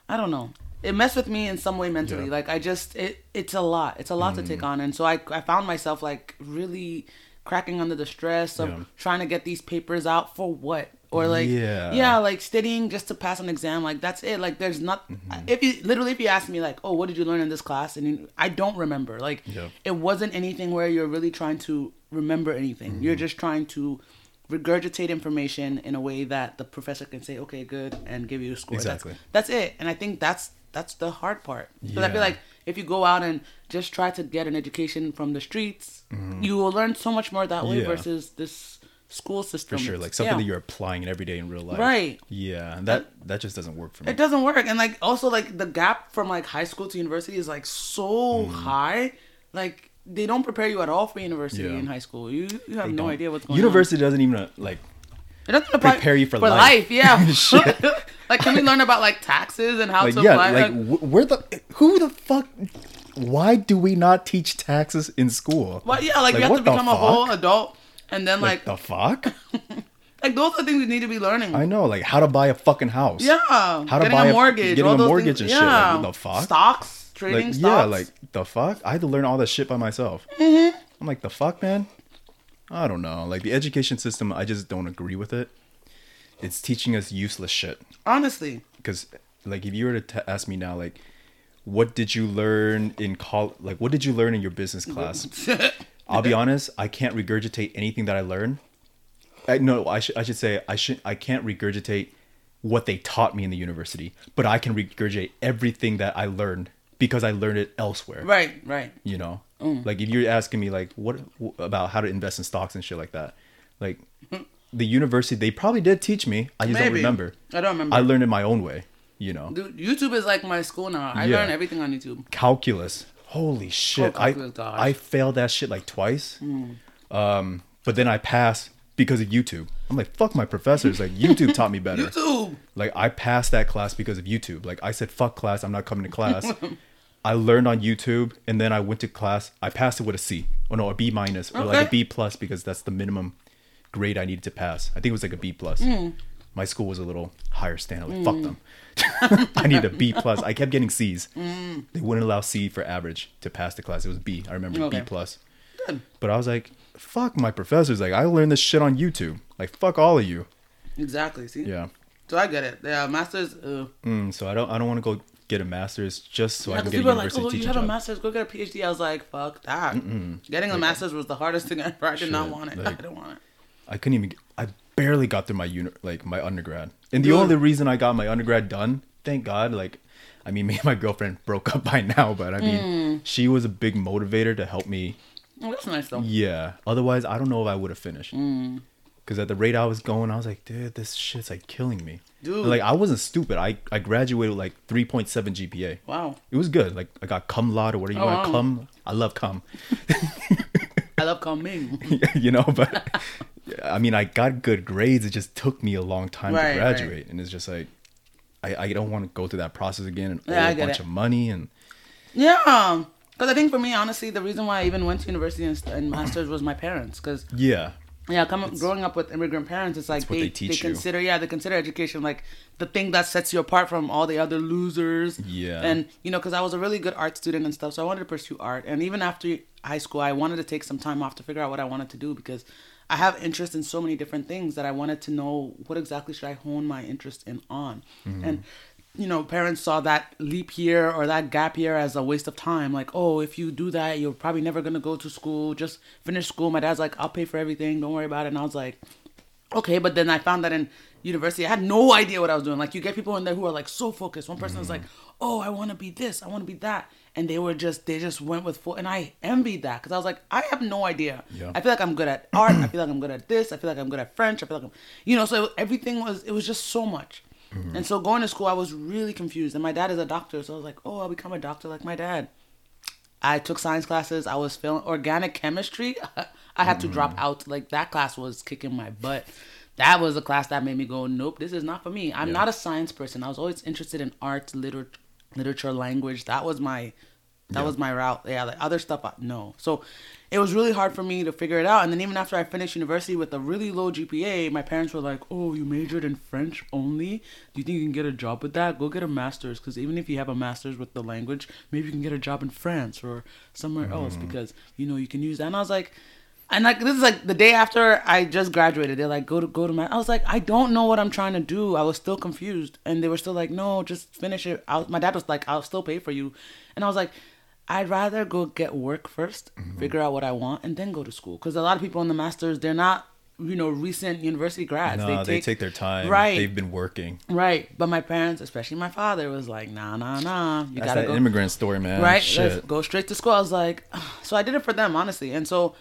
I don't know. It messed with me in some way mentally. Yeah. Like I just it it's a lot. It's a lot to take mm. on, and so I I found myself like really cracking under the stress of Yeah. trying to get these papers out for what or like Yeah. yeah like studying just to pass an exam like that's it like there's not Mm-hmm. if you literally if you ask me like oh what did you learn in this class and you, i don't remember like Yeah. it wasn't anything where you're really trying to remember anything you're Mm-hmm. just trying to regurgitate information in a way that the professor can say okay good and give you a score That's- Exactly. that's, it and i think that's that's the hard part. Because I feel Yeah. like if you go out and just try to get an education from the streets, you will learn so much more that way Mm-hmm. Yeah. versus this school system. For sure, like something yeah. that you're applying it every day in real life. Right. Yeah, and that that just doesn't work for me. It doesn't work, and like also like the gap from like high school to university is like so Mm. high. Like they don't prepare you at all for university Yeah. in high school. You you have They no don't. idea what's going University doesn't even uh, like on. It doesn't apply prepare you for for life. life. Yeah. (laughs) (laughs) Like can we learn about like taxes and how like to yeah, apply? like like, where the who the fuck why do we not teach taxes in school? well, yeah, like, Like, you have to become a whole adult, and then Like like the fuck? (laughs) like those are things we need to be learning. I know, like how to buy a fucking house. yeah, How to getting buy a a- mortgage, getting all a mortgage things. and shit, like, the fuck? Stocks, trading Like stocks. yeah, like the fuck? I had to learn all that shit by myself. Mm-hmm. I'm like the fuck, man. I don't know. Like the education system, I just don't agree with it. It's teaching us useless shit. honestly, because like if you were to t- ask me now like what did you learn in college? like what did you learn in your business class (laughs) i'll be honest i can't regurgitate anything that i learned I, no i should i should say i should i can't regurgitate what they taught me in the university but i can regurgitate everything that i learned because i learned it elsewhere right, right. you know Mm. like if you're asking me like what about how to invest in stocks and shit like that like the university they probably did teach me i just don't remember I don't remember. i learned it my own way you know Dude, YouTube is like my school now. I Yeah. learn everything on YouTube. calculus. Holy shit! Oh, calculus, I gosh. I failed that shit like twice. Um, but then I passed because of YouTube. I'm like, fuck my professors. Like YouTube taught me better. (laughs) YouTube. Like I passed that class because of YouTube. Like I said, fuck class. I'm not coming to class. (laughs) I learned on YouTube, and then I went to class. I passed it with a C. Oh no, a B minus or like a B plus because that's the minimum grade I needed to pass. I think it was like a B plus. Hmm. My school was a little higher standard. Like fuck them. (laughs) I need a B (laughs) plus. I kept getting C's. Hmm. They wouldn't allow C for average to pass the class. It was B. I remember Okay. B plus. Good. But I was like, fuck my professors. Like I learned this shit on YouTube. Like fuck all of you. Exactly. See. Yeah. So I get it. Yeah, masters. Uh, Mm, so I don't I don't want to go get a master's just so I can get a people like, university "Oh, you have a master's, go get a PhD." I was like, "Fuck that." Getting a master's was the hardest thing (laughs) ever. I did not want it. I didn't want it. I couldn't even. I barely got through my uni, like my undergrad. And the only reason I got my undergrad done, thank God, like, I mean, (laughs) me and my girlfriend broke up (laughs) by now, but I mean, Hmm. she was a big motivator to help me. Oh, that's nice though. Yeah. Otherwise, I don't know if I would have finished. Hmm. Because at the rate I was going, I was like, dude, this shit's like killing me. Dude. Like, I wasn't stupid. I, I graduated with like 3.7 GPA. Wow. It was good. Like, I got cum laude or whatever you Oh, want to wow. cum. I love cum. I love coming. (laughs) you know but i mean i got good grades it just took me a long time Right, to right. graduate and it's just like I, I don't want to go through that process again and Yeah, owe a bunch it. of money and yeah. Because I think for me, honestly, the reason why I even went to university and, and masters was my parents. Because yeah Yeah, coming growing up with immigrant parents, it's like they, they they, consider yeah they consider education like the thing that sets you apart from all the other losers. Yeah. and you know because I was a really good art student and stuff, so I wanted to pursue art. And even after high school, I wanted to take some time off to figure out what I wanted to do because I have interest in so many different things that I wanted to know what exactly should I hone my interest in on. Mm-hmm. And you know, parents saw that leap year or that gap year as a waste of time. Like, oh, if you do that, you're probably never gonna go to school. Just finish school. My dad's like, I'll pay for everything. Don't worry about it. And I was like, okay. But then I found that in university, I had no idea what I was doing. Like, you get people in there who are like so focused. One person is like, oh, I want to be this. I want to be that. And they were just, they just went with full. And I envied that because I was like, I have no idea. Yeah. I feel like I'm good at art. I feel like I'm good at this. I feel like I'm good at French. I feel like I'm, you know, so everything was, it was just so much. Mm-hmm. And so going to school, I was really confused. And my dad is a doctor. So I was like, oh, I'll become a doctor like my dad. I took science classes. I was failing organic chemistry. (laughs) I had to mm-hmm. drop out. Like that class was kicking my butt. That was a class that made me go, nope, this is not for me. I'm Yeah. not a science person. I was always interested in art, liter- literature, language. That was my, that Yeah. was my route. Yeah, like other stuff, I, no. So it was really hard for me to figure it out. And then even after I finished university with a really low GPA, my parents were like, "Oh, you majored in French only? Do you think you can get a job with that? Go get a master's, because even if you have a master's with the language, maybe you can get a job in France or somewhere else, mm. because you know you can use that." And I was like. And like this is like the day after I just graduated. They're like, go to go to my. I was like, I don't know what I'm trying to do. I was still confused, and they were still like, no, just finish it. I, my dad was like, I'll still pay for you, and I was like, I'd rather go get work 1st mm-hmm. figure out what I want, and then go to school. Because a lot of people in the masters, they're not you know recent university grads. No, they take, their time. Right. They've been working. right. But my parents, especially my father, was like, nah, nah, nah. You That's gotta that go immigrant story, man. right. Let's go straight to school. I was like, (sighs) so I did it for them honestly, and so.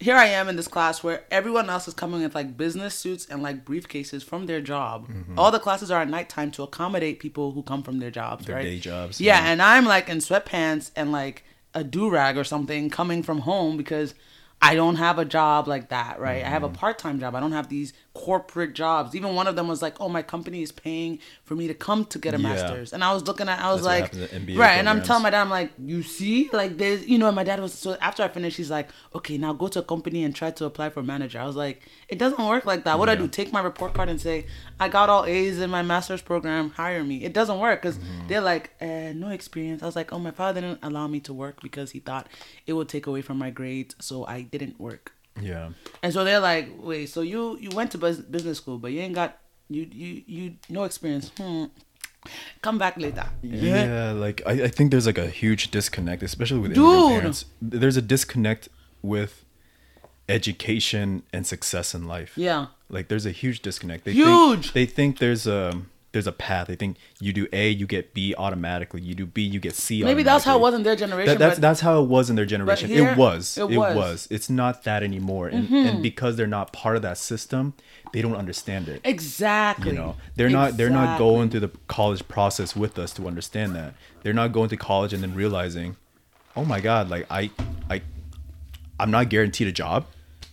Here I am in this class where everyone else is coming with like business suits and like briefcases from their job. Mm-hmm. All the classes are at nighttime to accommodate people who come from their jobs, Their right? day jobs, Yeah, yeah. and I'm like in sweatpants and like a do rag or something coming from home because I don't have a job like that, right? I have Mm-hmm. a part time job. I don't have these corporate jobs. Even one of them was like, "Oh, my company is paying for me to come to get a Yeah. master's," and I was looking at, I was That's like, happens at MBA right, and I'm telling my dad, I'm like, "You see, like there's, you know," and my dad was so after I finished, he's like, "Okay, now go to a company and try to apply for manager." I was like, "It doesn't work like that. What do I do? Take my report card and say I got all A's in my master's program, hire me?" It doesn't work because Mm-hmm. they're like, eh, "No experience." I was like, "Oh, my father didn't allow me to work because he thought it would take away from my grades, so I didn't work." Yeah. And so they're like, "Wait, so you you went to business school, but you ain't got you you you no experience? Hmm. Come back later." Yeah, like I, I think there's like a huge disconnect, especially with Dude. parents. There's a disconnect with education and success in life. Yeah. Like there's a huge disconnect. They Huge! Think, they think there's a there's a path. They think you do A, you get B automatically. You do B, you get C. Maybe that's how it was in their generation. That, that's that's how it was in their generation. here, it was. it It, was. Mm-hmm. was. It's not that anymore. And, and because they're not part of that system, they don't understand it. exactly. You know, they're not they're not going through the college process with us to understand that. They're not going to college and then realizing, oh my god, like I I I'm not guaranteed a job.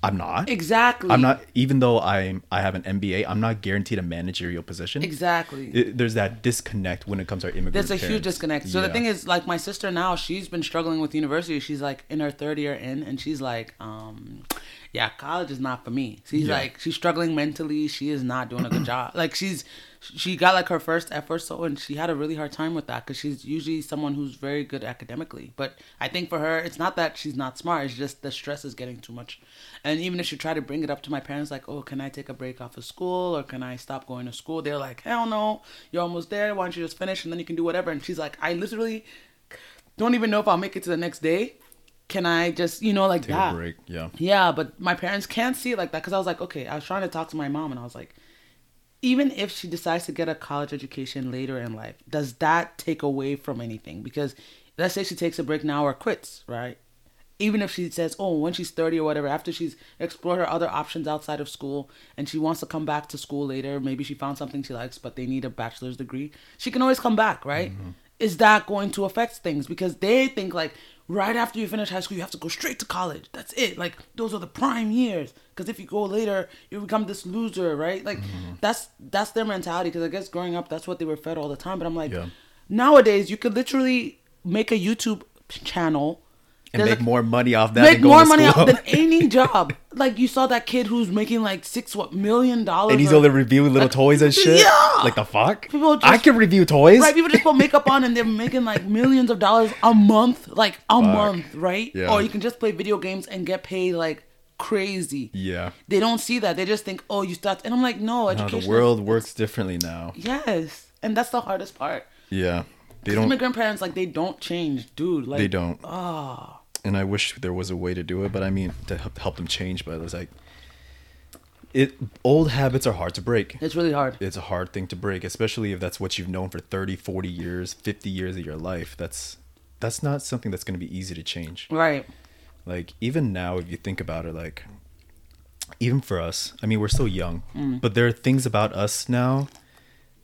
I'm not. Exactly. I'm not even though I'm I have an MBA, I'm not guaranteed a managerial position. Exactly. It- there's that disconnect when it comes to our immigrant There's a huge disconnect. So the thing is, like my sister now, she's been struggling with university. She's like in her third year in, and she's like, um, yeah, college is not for me. She's Yeah. like, she's struggling mentally. She is not doing a good job. Like she's, she got like her first effort, so, and she had a really hard time with that because she's usually someone who's very good academically. But I think for her, it's not that she's not smart. It's just the stress is getting too much. And even if she tried to bring it up to my parents, like, oh, can I take a break off of school or can I stop going to school? They're like, hell no, you're almost there. Why don't you just finish and then you can do whatever? And she's like, I literally don't even know if I'll make it to the next day. Can I just, you know, like Take that? a break. Yeah. Yeah, but my parents can't see it like that because I was like, okay, I was trying to talk to my mom and I was like, even if she decides to get a college education later in life, does that take away from anything? Because let's say she takes a break now or quits, right? Even if she says, oh, when she's 30 or whatever, after she's explored her other options outside of school and she wants to come back to school later, maybe she found something she likes, but they need a bachelor's degree, she can always come back, right? Mm-hmm. Is that going to affect things? Because they think like right after you finish high school, you have to go straight to college. That's it. Like those are the prime years. Because if you go later, you become this loser, right? Like mm-hmm. that's that's their mentality. Because I guess growing up, that's what they were fed all the time. But I'm like, Yeah. nowadays you could literally make a YouTube channel And There's make a- more money off that. make than going more to money school. out than any (laughs) job. Like you saw that kid who's making like six what million dollars, and he's only reviewing little toys and shit. Yeah. Like the fuck? People just- I can review toys. Right, people just put makeup on and they're making like millions of dollars a month, like a month, right? Yeah. Or you can just play video games and get paid like crazy. Yeah. They don't see that. They just think, oh, you start, and I'm like, no, No, education. the is- world works differently now. Yes, and that's the hardest part. Yeah. They don't. Immigrant parents like they don't change, dude. Like They don't. Ah, and I wish there was a way to do it, but I mean to help, them change. But it's like, it old habits are hard to break. it's really hard. It's a hard thing to break, especially if that's what you've known for 30, 40 years, 50 years of your life. That's that's not something that's going to be easy to change. Right. Like even now if you think about it like even for us, I mean we're so young, Mm. but there are things about us now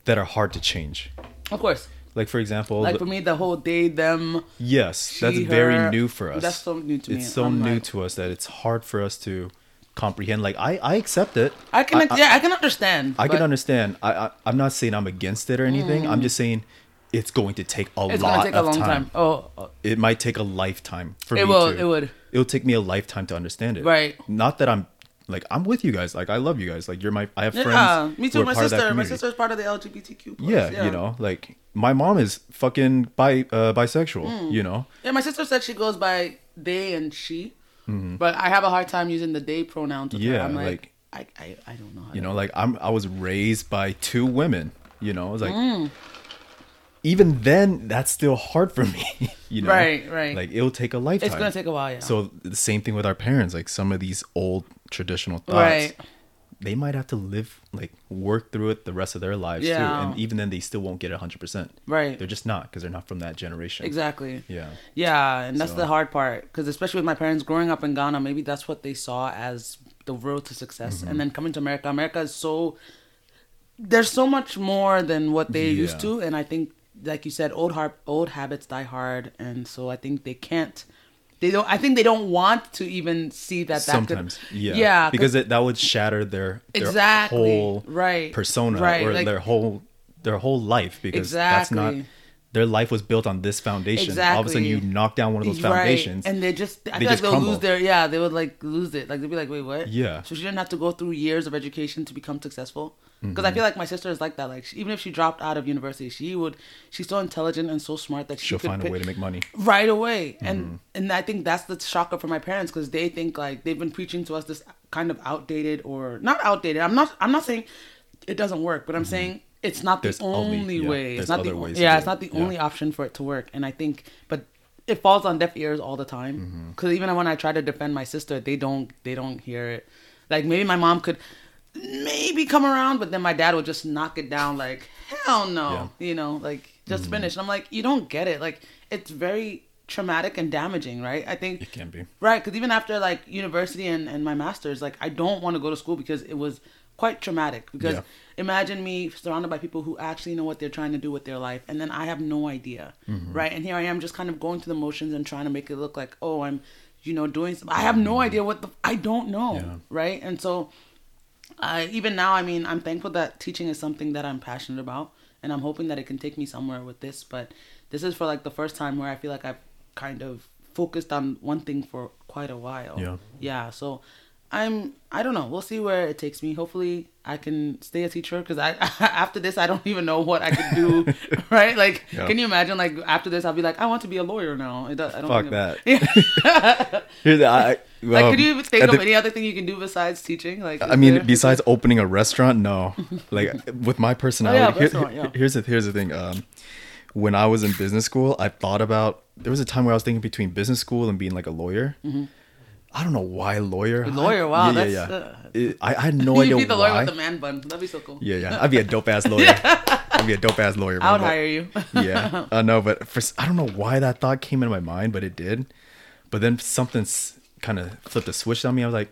that are hard to change. Of course. Like for example, Like for me, the whole day them. Yes, that's she, very her, new for us. that's so new to me. It's so I'm new like- to us that it's hard for us to comprehend. Like I, I accept it. I can, I, yeah, I can understand. I, can understand. I, I, I'm not saying I'm against it or anything. I'm mm. just saying it's going to take a It's lot take a of long time. time. Oh, oh, It might take a lifetime for me. It me will, to. it would. It'll take me a lifetime to understand it. Right. Not that I'm like I'm with you guys. Like I love you guys. Like you're my. I have yeah. friends. Me too. My part of that sister. My sister's part of the LGBTQ. plus, Yeah, you know, like my mom is fucking bi uh, bisexual. Hmm. You know, Yeah, my sister said she goes by they and she, Mm-hmm. but I have a hard time using the they pronoun. Her. Yeah, I'm like, like- I, I, I don't know. How you to- know like i'm i was raised by two women you know it's like Mm. even then that's still hard for (laughs) me you know Right, right. like it'll take a lifetime It's gonna take a while. Yeah. so the same thing with our parents like some of these old traditional thoughts Right. they might have to live like work through it the rest of their lives too, and even then they still won't get hundred percent. Right. They're just not because they're not from that generation. Exactly. Yeah. Yeah, and that's So- the hard part because especially with my parents growing up in Ghana, maybe that's what they saw as the road to success, Mm-hmm. and then coming to America. America is so there's so much more than what they're used to, and I think, like you said, old har- old habits die hard, and so I think they can't. They don't. I think they don't want to even see that. that Sometimes, could, yeah, yeah, 'cause- because it, that would shatter their, their Exactly. whole Right. persona Right, or like- their whole their whole life because that's not their life was built on this foundation. Exactly. All of a sudden, you knock down one of those Right. foundations, and they just I they feel just like they'll crumble. lose their yeah they would like lose it like they'd be like wait what Yeah. so she didn't have to go through years of education to become successful because Mm-hmm. I feel like my sister is like that like she, even if she dropped out of university she would she's so intelligent and so smart that she she'll could find a way to make money. right away and Mm-hmm. and I think that's the shocker for my parents because they think like they've been preaching to us this kind of outdated or not outdated I'm not I'm not saying it doesn't work but I'm saying it's not Mm-hmm. There's the only- only, yeah, way it's not the ways yeah it's not the Yeah. only option for it to work and I think but it falls on deaf ears all the time Mm-hmm. because even when I try to defend my sister they don't they don't hear it like maybe my mom could maybe come around but then my dad would just knock it down like hell no Yeah. Mm-hmm. you know like just finish and I'm like you don't get it like it's very traumatic and damaging right I think It can be. Right, because even after like university and, and my master's, like I don't want to go to school because it was quite traumatic. Because Yeah. imagine me surrounded by people who actually know what they're trying to do with their life, and then I have no idea, Mm-hmm. right? And here I am just kind of going through the motions and trying to make it look like, oh, I'm, you know, doing something. I have no idea what the I don't know, Mm-hmm. Yeah. right? And so, I even now, I mean, I'm thankful that teaching is something that I'm passionate about, and I'm hoping that it can take me somewhere with this. But this is for like the first time where I feel like I've kind of focused on one thing for quite a while. Yeah. Yeah. So I'm. I don't know. We'll see where it takes me. Hopefully, I can stay a teacher because I (laughs) after this I don't even know what I could do. (laughs) right? Like, Yeah. can you imagine? Like after this, I'll be like, I want to be a lawyer now. It does, I don't Fuck think that. Yeah. (laughs) Here's the, I, like, um, could you think of the- any other thing you can do besides teaching? Like, I mean, there- besides opening a restaurant, no. (laughs) Like with my personality, here- yeah. here's the here's the thing. Um, when I was in business school, I thought about. There was a time where I was thinking between business school and being like a lawyer. I don't know why lawyer. A lawyer, wow, yeah, that's, yeah, yeah. uh, It- I, I had (laughs) no You'd idea be the lawyer with the man bun. That'd be so cool. yeah, yeah. I'd be a dope ass (laughs) lawyer. I'd be a dope ass lawyer. I would hire you. yeah, I know, but for I don't know why that thought came into my mind, but it did. But then something kind of flipped a switch on me. I was like,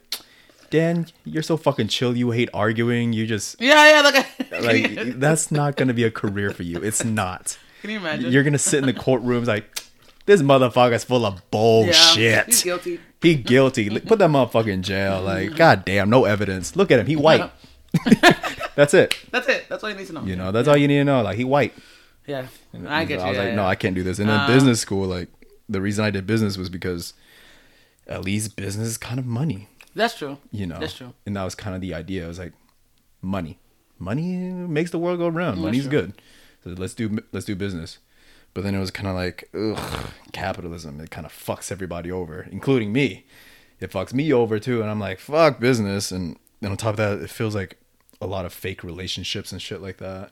Dan, you're so fucking chill. You hate arguing. You just yeah, yeah. Like, (laughs) like that's not gonna be a career for you. It's not. can you imagine? You're gonna sit in the courtrooms like this motherfucker's full of bullshit. Yeah, he's guilty. He guilty. Put that motherfucker in jail. Like, goddamn, no evidence. Look at him. He white. (laughs) that's it. That's it. That's all you need to know. You know, that's all you need to know. Like, he white. Yeah, I get you. I was yeah, like, yeah. no, I can't do this. And then Uh, business school, like, the reason I did business was because at least business is kind of money, That's true. you know? That's true. And that was kind of the idea. It was like, money. Money makes the world go round. That's Money's true. good. So let's do let's do business. But then it was kind of like, ugh, capitalism. It kind of fucks everybody over, including me. It fucks me over too. And I'm like, fuck business. And then on top of that, it feels like a lot of fake relationships and shit like that.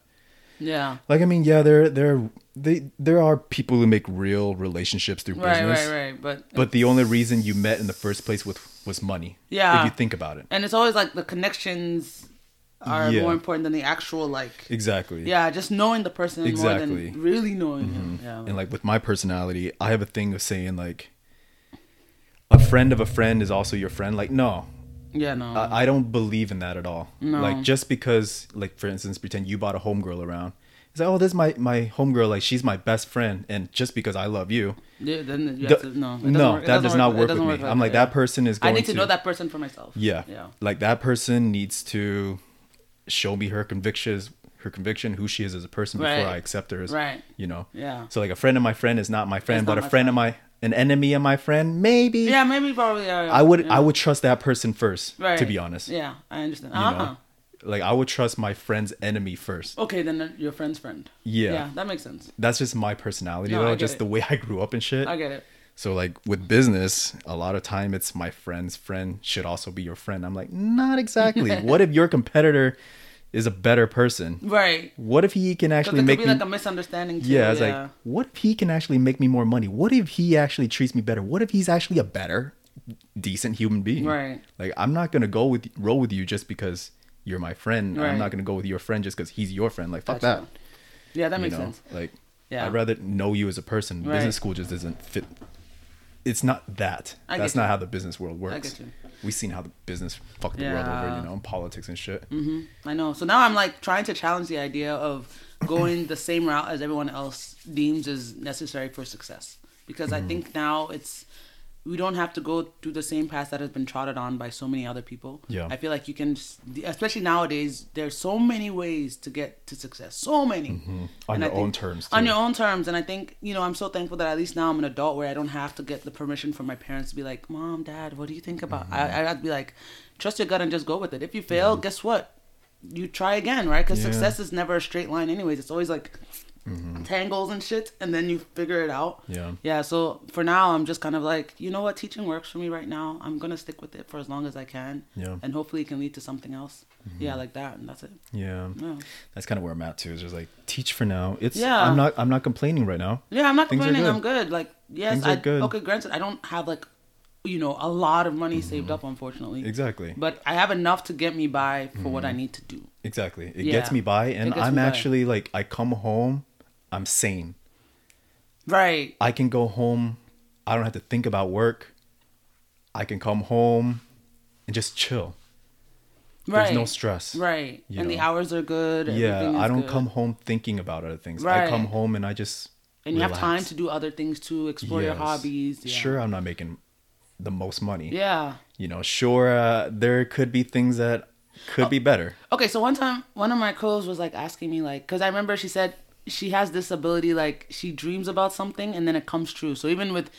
Yeah. Like I mean, yeah, there there they there are people who make real relationships through Right, business. right, right. But But the only reason you met in the first place with was money. Yeah. If you think about it. and it's always like the connections are Yeah. more important than the actual like. Exactly. Yeah, just knowing the person more Exactly. than really knowing him. Mm-hmm. Yeah. And like with my personality, I have a thing of saying like a friend of a friend is also your friend. Like no. Yeah, no. I, I don't believe in that at all. No. Like just because like for instance, pretend you bought a homegirl around. It's like, oh, this is my my homegirl, like she's my best friend, and just because I love you, yeah, then you to, no. it no, work- that doesn't not work with me. like I'm like yeah. that person is going I need to, know that person for myself. Yeah. Yeah. Like that person needs to show me her convictions, her conviction, who she is as a person before Right. I accept her as, Right. you know. Yeah. So like a friend of my friend is not my friend, It's but a my friend, of my an enemy of my friend, maybe. Yeah, maybe probably. Yeah. I would yeah. I would trust that person first, Right. to be honest. Yeah, I understand. You Uh-huh. know? Like I would trust my friend's enemy first. Okay, then your friend's friend. Yeah. Yeah, that makes sense. That's just my personality No, though, just it. the way (laughs) I grew up and shit. I get it. So like with business, a lot of time it's my friend's friend should also be your friend. I'm like, not exactly. (laughs) what if your competitor is a better person? Right. What if he can actually make be me like a misunderstanding too. Yeah, it's yeah. like what if he can actually make me more money? What if he actually treats me better? What if he's actually a better decent human being? Right. Like I'm not going to go with roll with you just because you're my friend. Right. I'm not gonna go with your friend just because he's your friend. Like fuck Gotcha. that. Yeah, that you makes know? sense. Like Yeah. I'd rather know you as a person. Right. Business school just doesn't fit. It's not that. I That's not you. how the business world works. We've seen how the business fucked the world over, you know, in politics and shit. I know. So now I'm like trying to challenge the idea of going the same route as everyone else deems is necessary for success. Because Mm-hmm. I think now it's we don't have to go through the same path that has been trotted on by so many other people. Yeah. I feel like you can, especially nowadays, there's so many ways to get to success. So many. Mm-hmm. On And your own terms, On your own terms. And I think, you know, I'm so thankful that at least now I'm an adult where I don't have to get the permission from my parents to be like, Mom, Dad, what do you think about? Mm-hmm. I, I'd be like, trust your gut and just go with it. If you fail, guess what? You try again, right? Because Yeah. success is never a straight line, anyways. It's always like tangles and shit, and then you figure it out. Mm-hmm. Yeah. Yeah. So for now, I'm just kind of like, you know what? Teaching works for me right now. I'm gonna stick with it for as long as I can. Yeah. Mm-hmm. And hopefully, it can lead to something else. Yeah, like that, and that's it. Yeah. Yeah. That's kind of where I'm at too. Is just like teach for now. It's Yeah. I'm not I'm not complaining right now. Yeah, I'm not Things complaining. good. I'm good. Like, yes, Things I good. okay. Granted, I don't have like, you know, a lot of money saved up, unfortunately. Exactly. But I have enough to get me by for what I Mm-hmm. need to do. Exactly. It Yeah. gets me by and I'm me by. actually like I come home, I'm sane. Right. I can go home. I don't have to think about work. I can come home and just chill. Right. There's no stress. Right. and the hours are good. Yeah, I don't good. come home thinking about other things. Right. I come home and I just And you have time to do other things too, explore your hobbies. Yeah. Sure, I'm not making the most money. Yeah. You know, sure, uh, there could be things that could Oh. be better. Okay, so one time, one of my clothes was like asking me, like, because I remember she said she has this ability, like, she dreams about something and then it comes true. So even with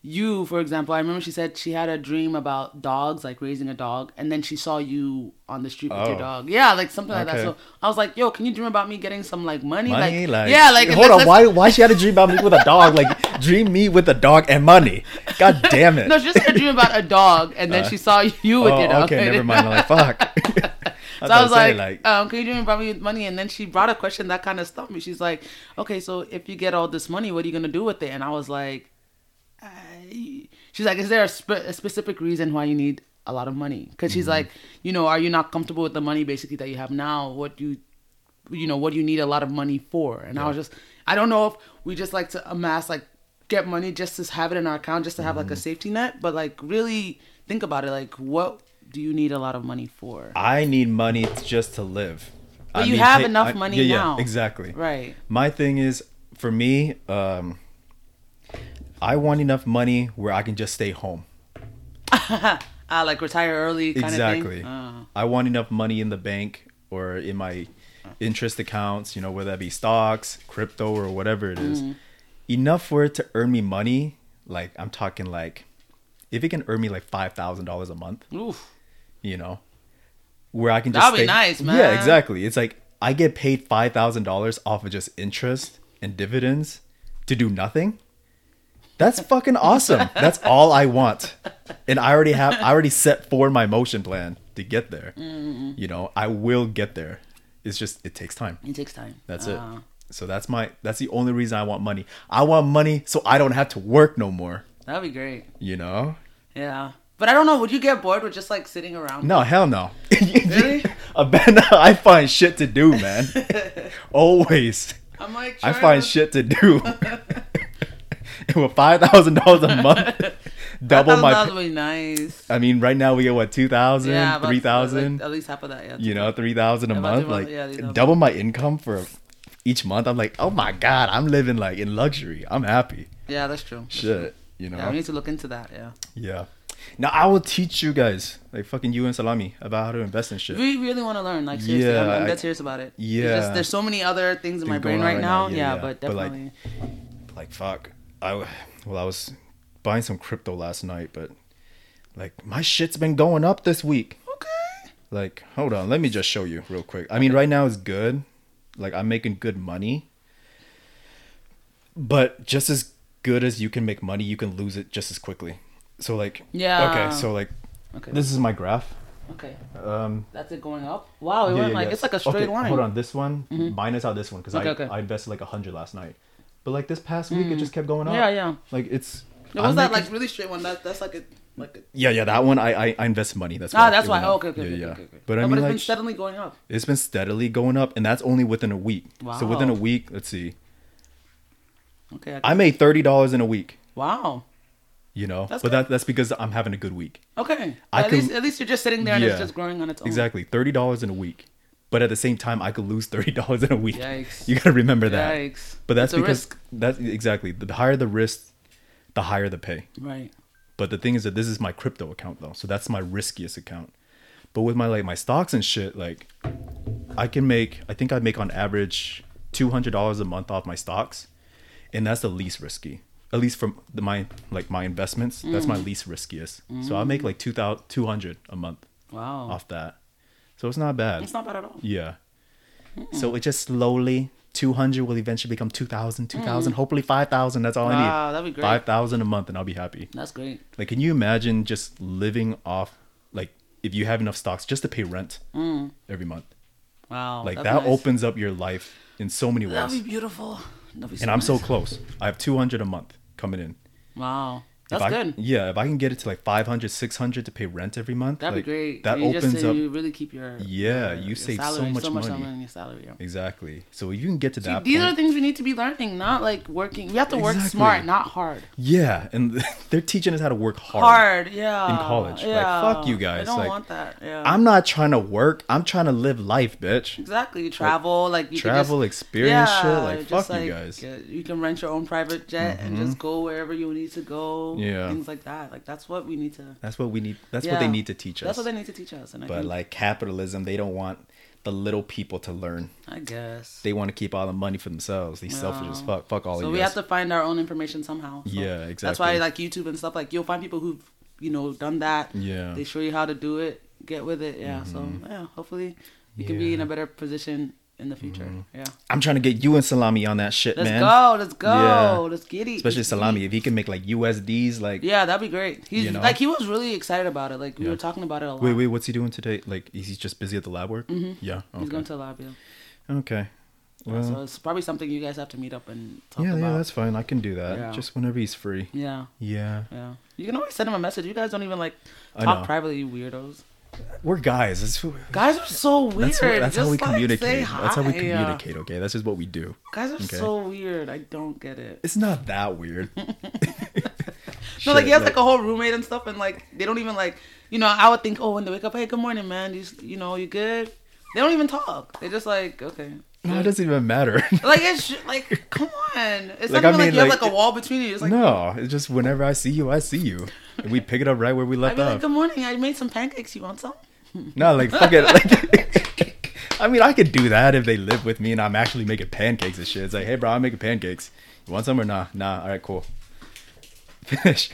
you, for example, I remember she said she had a dream about dogs, like raising a dog, and then she saw you on the street with your Oh. dog. Yeah, like something like that. So I was like, yo, can you dream about me getting some, like, money? Money, like, yeah, like, hold let's- on, let's- why why she had a dream about me with a dog? Like, (laughs) dream me with a dog and money. God damn it. No, she just had a dream about a dog, and then she saw you with oh, your dog. okay, never mind. I'm like, fuck. (laughs) (laughs) So I was to like, um, can you dream about me with money? And then she brought a question that kind of stumped me. She's like, okay, so if you get all this money, what are you gonna do with it? And I was like. She's like, is there a, spe- a specific reason why you need a lot of money? Because Mm-hmm. she's like, you know, are you not comfortable with the money basically that you have now? What do you, you know, what do you need a lot of money for? And I was just, I don't know if we just like to amass like get money just to have it in our account, just to have Mm-hmm. like a safety net, but like really think about it, like what do you need a lot of money for? I need money just to live. But I you mean, have enough I- money yeah, now. Yeah, exactly. Right. My thing is, for me, um, I want enough money where I can just stay home. (laughs) Ah, like retire early kind exactly. of thing. Uh, I want enough money in the bank or in my interest accounts, you know, whether that be stocks, crypto, or whatever it is. Mm-hmm. Enough for it to earn me money. Like I'm talking like, if it can earn me like five thousand dollars a month, oof. you know, where I can just That'd be stay- nice, Yeah, exactly. It's like I get paid five thousand dollars off of just interest and dividends to do nothing. That's fucking awesome. That's all I want, and I already have. I already set for my motion plan to get there. Mm-hmm. You know, I will get there. It's just it takes time. It takes time. That's Uh, it. So that's my. That's the only reason I want money. I want money so I don't have to work no more. That'd be great. You know. Yeah. But I don't know. Would you get bored with just like sitting around? No, hell no. (laughs) Really? I find shit to do, man. (laughs) Always. I'm like, I find to- shit to do. (laughs) (laughs) and with five thousand dollars a month, (laughs) (laughs) double my. That would be nice. I mean, right now we get what two thousand, Yeah, three thousand. like, at least half of that. Yeah. you know, three thousand a About month. Like yeah, double my income for each month. I'm like, oh my god, I'm living like in luxury. I'm happy. Yeah, that's true. That's Shit, you know. Yeah, we need to look into that. Yeah. Yeah. Now I will teach you guys, like fucking you and Salami, about how to invest in shit. We really want to learn. Like seriously, Yeah, I'm, I'm dead serious about it. Yeah. just, there's so many other things in my brain on right now. Yeah, Yeah, yeah. but But, like, definitely. like fuck i well i was buying some crypto last night but like my shit's been going up this week okay. like hold on let me just show you real quick i mean right now is good like i'm making good money but just as good as you can make money you can lose it just as quickly so like Yeah. okay so like Okay. this is my graph okay. um That's it going up. Wow, it yeah, went yeah, like yeah. it's like a straight okay, line. hold on this one Mm. minus out this one because Okay, I, okay. I invested like a hundred last night but like this past week it just kept going up Yeah, yeah. like it's It was I'm that making- like really straight one. That that's like a Like, A... Yeah, yeah, that one I I, I invest money. That's ah, that's why. Oh, okay, okay, yeah, okay, yeah. okay, okay. But I Oh, mean, it's like, been steadily going up. it's been steadily going up, and that's only within a week. Wow. So within a week, let's see, Okay. I- I made thirty dollars in a week. wow. You know, That's but good. that that's because I'm having a good week. Okay. I at can- least at least you're just sitting there and Yeah. it's just growing on its own. Exactly, thirty dollars in a week. But at the same time, I could lose thirty dollars in a week. Yikes. You gotta remember that. Yikes. But that's It's because that's exactly the higher the risk, the higher the pay. Right. But the thing is that this is my crypto account though, so that's my riskiest account. But with my like my stocks and shit, like I can make I think I make on average two hundred dollars a month off my stocks, and that's the least risky. At least from the, my like my investments, that's Mm. my least riskiest. So I make like two thousand two hundred a month Wow. off that. So it's not bad. It's not bad at all. Yeah. So it just slowly 200 will eventually become 2000, 2000, hopefully 5000. That's all I Mm. Wow, need. that'd be great. 5000 a month and I'll be happy. That's great. Like can you imagine just living off like if you have enough stocks just to pay rent every month? Wow. Like Mm. that nice. opens up your life in so many ways That'd be beautiful. That'd be And I'm so close. I have 200 a month coming in. Wow. If That's I- good. Yeah, if I can get it to like 500, 600 to pay rent every month, That'd like, be great. That you opens just, up You really keep your Yeah, your- you your save so salary, much money. on your salary. Yeah. exactly. So if you can get to See, that these point, are the things we need to be learning, not like working. We have to work Exactly. smart, not hard. Yeah, and (laughs) they're teaching us how to work hard. Hard, yeah. in college. Like, Yeah. fuck you guys. I don't Like, want that. Yeah. I'm not trying to work. I'm trying to live life, bitch. exactly travel like you travel, Can just, experience shit, like, fuck you guys. Mm-hmm. get- You can rent your own private jet and just go wherever you need to go. Yeah. things like that. Like that's what we need to. That's what we need. That's what they need to teach us. That's what they need to teach us. And I but think, like capitalism, they don't want the little people to learn. I guess. They want to keep all the money for themselves. These selfish as fuck. Fuck all so we have to find our own information somehow. So Yeah, exactly. That's why like YouTube and stuff like you'll find people who've you know done that. Yeah. Mm-hmm. They show you how to do it. Get with it. Yeah. So yeah, hopefully you can be in a better position in the future. Yeah. I'm trying to get you and Salami on that shit, man. Let's go. Let's go. Yeah. Let's get it. Especially Salami, if he can make like USDs, like Yeah, that'd be great. He's You know? like he was really excited about it. Like we Yeah. were talking about it a lot. Wait, wait, what's he doing today? Like, is he just busy at the lab work? Mm-hmm. Yeah. Okay. He's going to the lab, yeah. okay. Well, so it's probably something you guys have to meet up and talk yeah, about. yeah, that's fine. I can do that. Yeah. Just whenever he's free. yeah, Yeah. yeah. You can always send him a message. You guys don't even like talk privately, you weirdos. We're guys. That's, who- Guys are so weird. that's, what- that's how we like, communicate. That's how we communicate, okay? That's just what we do. Guys are Okay. so weird. I don't get it. It's not that weird. (laughs) (laughs) No, like he has like, a whole roommate and stuff, and like they don't even like, you know, I would think, oh, when they wake up, hey, good morning, man. You, you know, you good? They don't even talk. They just like, okay. No, it doesn't even matter. (laughs) Like it's like, come on. It's Like, not I even like mean, you have like, like a wall between you. It's like, no, it's just whenever I see you, I see you. And we pick it up right where we left be like, good morning. I made some pancakes. You want some? No, like fuck it. Like, (laughs) I mean, I could do that if they live with me and I'm actually making pancakes and shit. It's like, hey, bro, I'm making pancakes. You want some or nah? Nah. All right, cool. (laughs) Finish.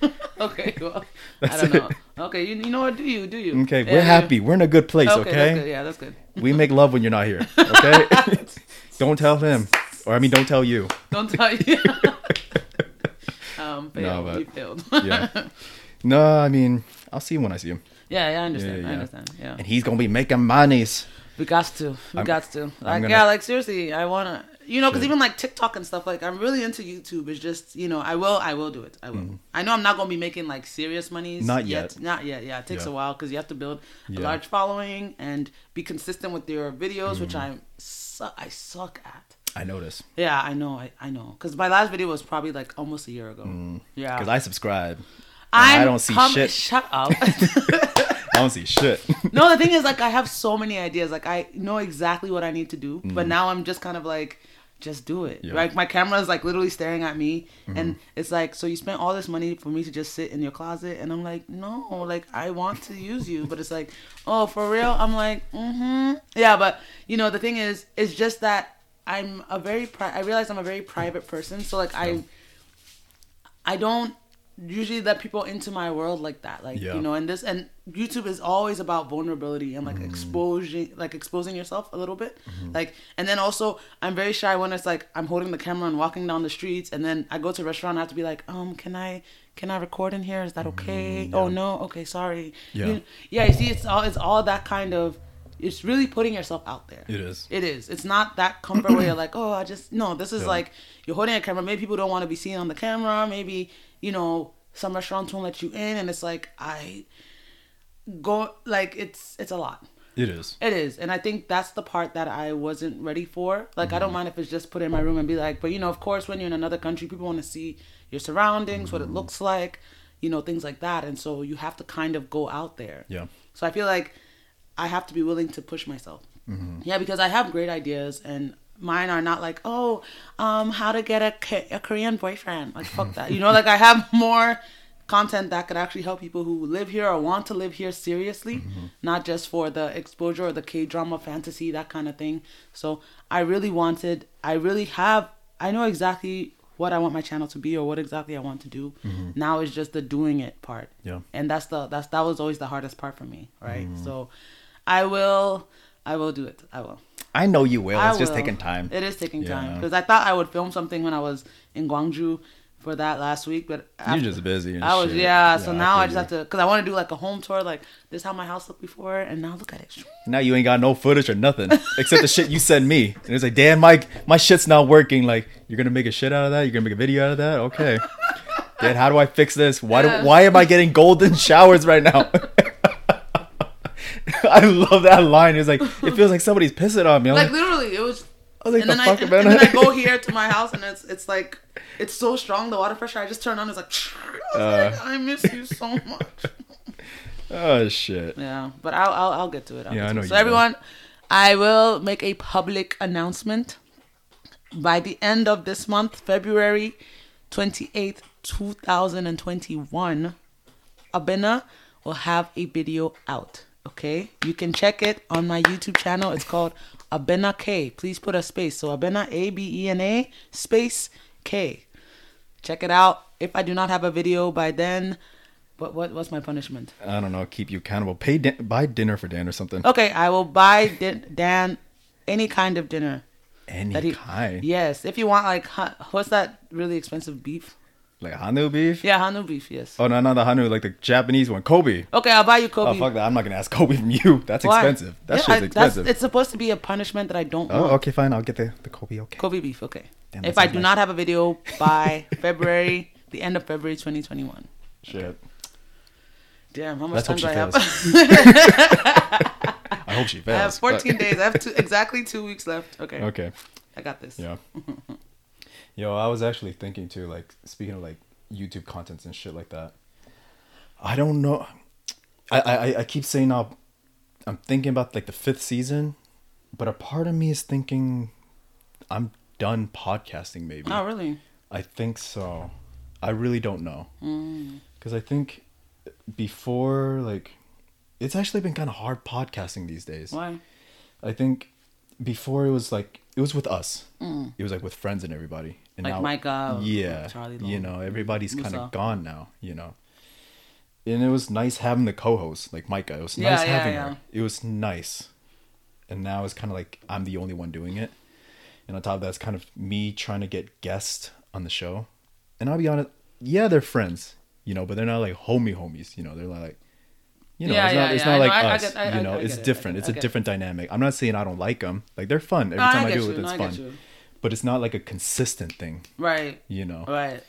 (laughs) Okay, well, (laughs) I don't know. it. Okay, you, you know what? Do you? Do you? Okay, we're yeah. happy. We're in a good place. Okay, Okay. that's. Yeah, that's good. We make love when you're not here. (laughs) Okay. don't tell him, or I mean, don't tell you. Don't tell you. um, failed. but- you failed. Yeah. No, I mean, I'll see him when I see him, yeah, yeah, I understand. Yeah, yeah, I understand. Yeah. and he's gonna be making monies. We got to. We I'm- got to. Like, gonna- yeah, like seriously, I wanna. You know, because even like TikTok and stuff, like I'm really into YouTube. It's just, you know, I will, I will do it. I will. I know I'm not gonna be making like serious monies. Mm. Not yet. Not yet. Yeah, it takes Yeah. a while because you have to build Yeah. a large following and be consistent with your videos, which Mm. I'm, su- I suck at. I notice Yeah, I know, I, I know. Because my last video was probably like almost a year ago. Yeah. because Mm. I subscribe. I'm I don't see com- shit. Shut up. (laughs) I don't see shit. (laughs) no, the thing is, like, I have so many ideas. Like, I know exactly what I need to do, but now I'm just kind of like, just do it. Yeah. Like, my camera is like literally staring at me, Mm-hmm. and it's like, so you spent all this money for me to just sit in your closet, and I'm like, no, like, I want to use you, but it's like, oh, for real? I'm like, mm-hmm, yeah, but you know, the thing is, it's just that I'm a very, pri- I realize I'm a very private person, so like, I, I don't usually let people into my world like that like Yeah. you know and this and youtube is always about vulnerability and like mm. exposing like exposing yourself a little bit mm-hmm. like and then also i'm very shy when it's like i'm holding the camera and walking down the streets and then i go to a restaurant i have to be like um can i can i record in here is that okay mm, oh no okay sorry Yeah. You- yeah you see it's all it's all that kind of it's really putting yourself out there It is. it is. It's not that comfort where you're like, oh, I just no. This is Yeah. like you're holding a camera. Maybe people don't want to be seen on the camera. Maybe you know some restaurants won't let you in, and it's like I go like it's it's a lot. It is. It is, and I think that's the part that I wasn't ready for. Like, I don't mm-hmm. mind if it's just put in my room and be like, but you know, of course, when you're in another country, people want to see your surroundings, what it mm-hmm. looks like, you know, things like that, and so you have to kind of go out there. Yeah. So I feel like I have to be willing to push myself. Mm-hmm. Yeah, because I have great ideas, and mine are not like, oh, um, how to get a, a Korean boyfriend. Like, fuck that. You know, like I have (laughs) more content that could actually help people who live here or want to live here seriously, mm-hmm. not just for the exposure or the K drama fantasy, that kind of thing. So I really wanted, I really have, I know exactly what I want my channel to be or what exactly I want to do. Mm-hmm. Now it's just the doing it part. Yeah. And that's the that's that was always the hardest part for me, right? Mm-hmm. So I will I will do it. I will. I know you will. I It's just taking time. It is taking time because I thought I would film something when I was in Gwangju for that last week, but You're just busy. And I was shit. yeah. So now I, feel just have to because I want to do like a home tour. Like this is how my house looked before, and now look at it. Now you ain't got no footage or nothing except the shit you sent me. And it's like, damn, Mike, my shit's not working. Like, you're gonna make a shit out of that? You're gonna make a video out of that? Okay. (laughs) Dad, how do I fix this? Why do, Yeah. why am I getting golden (laughs) showers right now? (laughs) (laughs) I love that line. It's like it feels like somebody's pissing on me. I'm Like like, literally, it was. I was like, and the then, fuck, I, and, man? and then I go (laughs) here to my house and it's it's like it's so strong the water pressure. I just turn on. It's like, (laughs) I, was Uh. like, I miss you so much. oh shit. Yeah, but I'll I'll, I'll get to it. I'll Yeah, I know So everyone, I will make a public announcement by the end of this month, February twenty eighth, two thousand and twenty one. Abena will have a video out. Okay, you can check it on my YouTube channel. It's called Abena K. Please put a space. So Abena A B E N A space K. Check it out. If I do not have a video by then, what what what's my punishment? I don't know. Keep you accountable. Pay Dan- buy dinner for Dan or something. Okay, I will buy di- Dan any kind of dinner. Any he, kind. Yes, if you want like hu- what's that really expensive beef? Like Hanwoo beef. Yeah, Hanwoo beef. Yes. Oh no, not the Hanwoo, like the Japanese one, Kobe. Okay, I'll buy you Kobe. Oh fuck that! I'm not gonna ask Kobe from you. (laughs) That's Why? expensive. That Yeah, shit's I- that's- expensive. it's supposed to be a punishment that I don't Oh, want. okay, fine. I'll get the the Kobe. Okay. Kobe beef. Okay. Damn, if I do nice. not have a video by (laughs) February, the end of February 2021. Shit. Damn, how much Let's time do I have? (laughs) I hope she fails. I have 14 but- days. I have two, exactly two weeks left. Okay. Okay. I got this. Yeah. Yo, I was actually thinking too, like speaking of like YouTube contents and shit like that. I don't know. I I I keep saying I'll, I'm thinking about like the fifth season, but a part of me is thinking I'm done podcasting. Maybe. Oh, really? I think so. I really don't know. Mm. Because I think before, like, it's actually been kind of hard podcasting these days. Why? I think before it was like, it was with us. It was like with friends and everybody. And. Like Micah, uh, Yeah. Charlie you know, everybody's kind of gone now, you know. And it was nice having the co host, like Micah. It was nice yeah, having yeah. her. It was nice. And now it's kind of like I'm the only one doing it. And on top of that, it's kind of me trying to get guests on the show. And I'll be honest, yeah, they're friends, you know, but they're not like homie homies, you know. They're like, you know, Yeah, it's yeah, not, it's yeah, not like know. I- I us, get- I- you know. It's it. Different. It's a different dynamic. I'm not saying I don't like them. Like they're fun every No, time I, do you. it. It's No, fun. you. But it's not like a consistent thing, Right. you know. Right.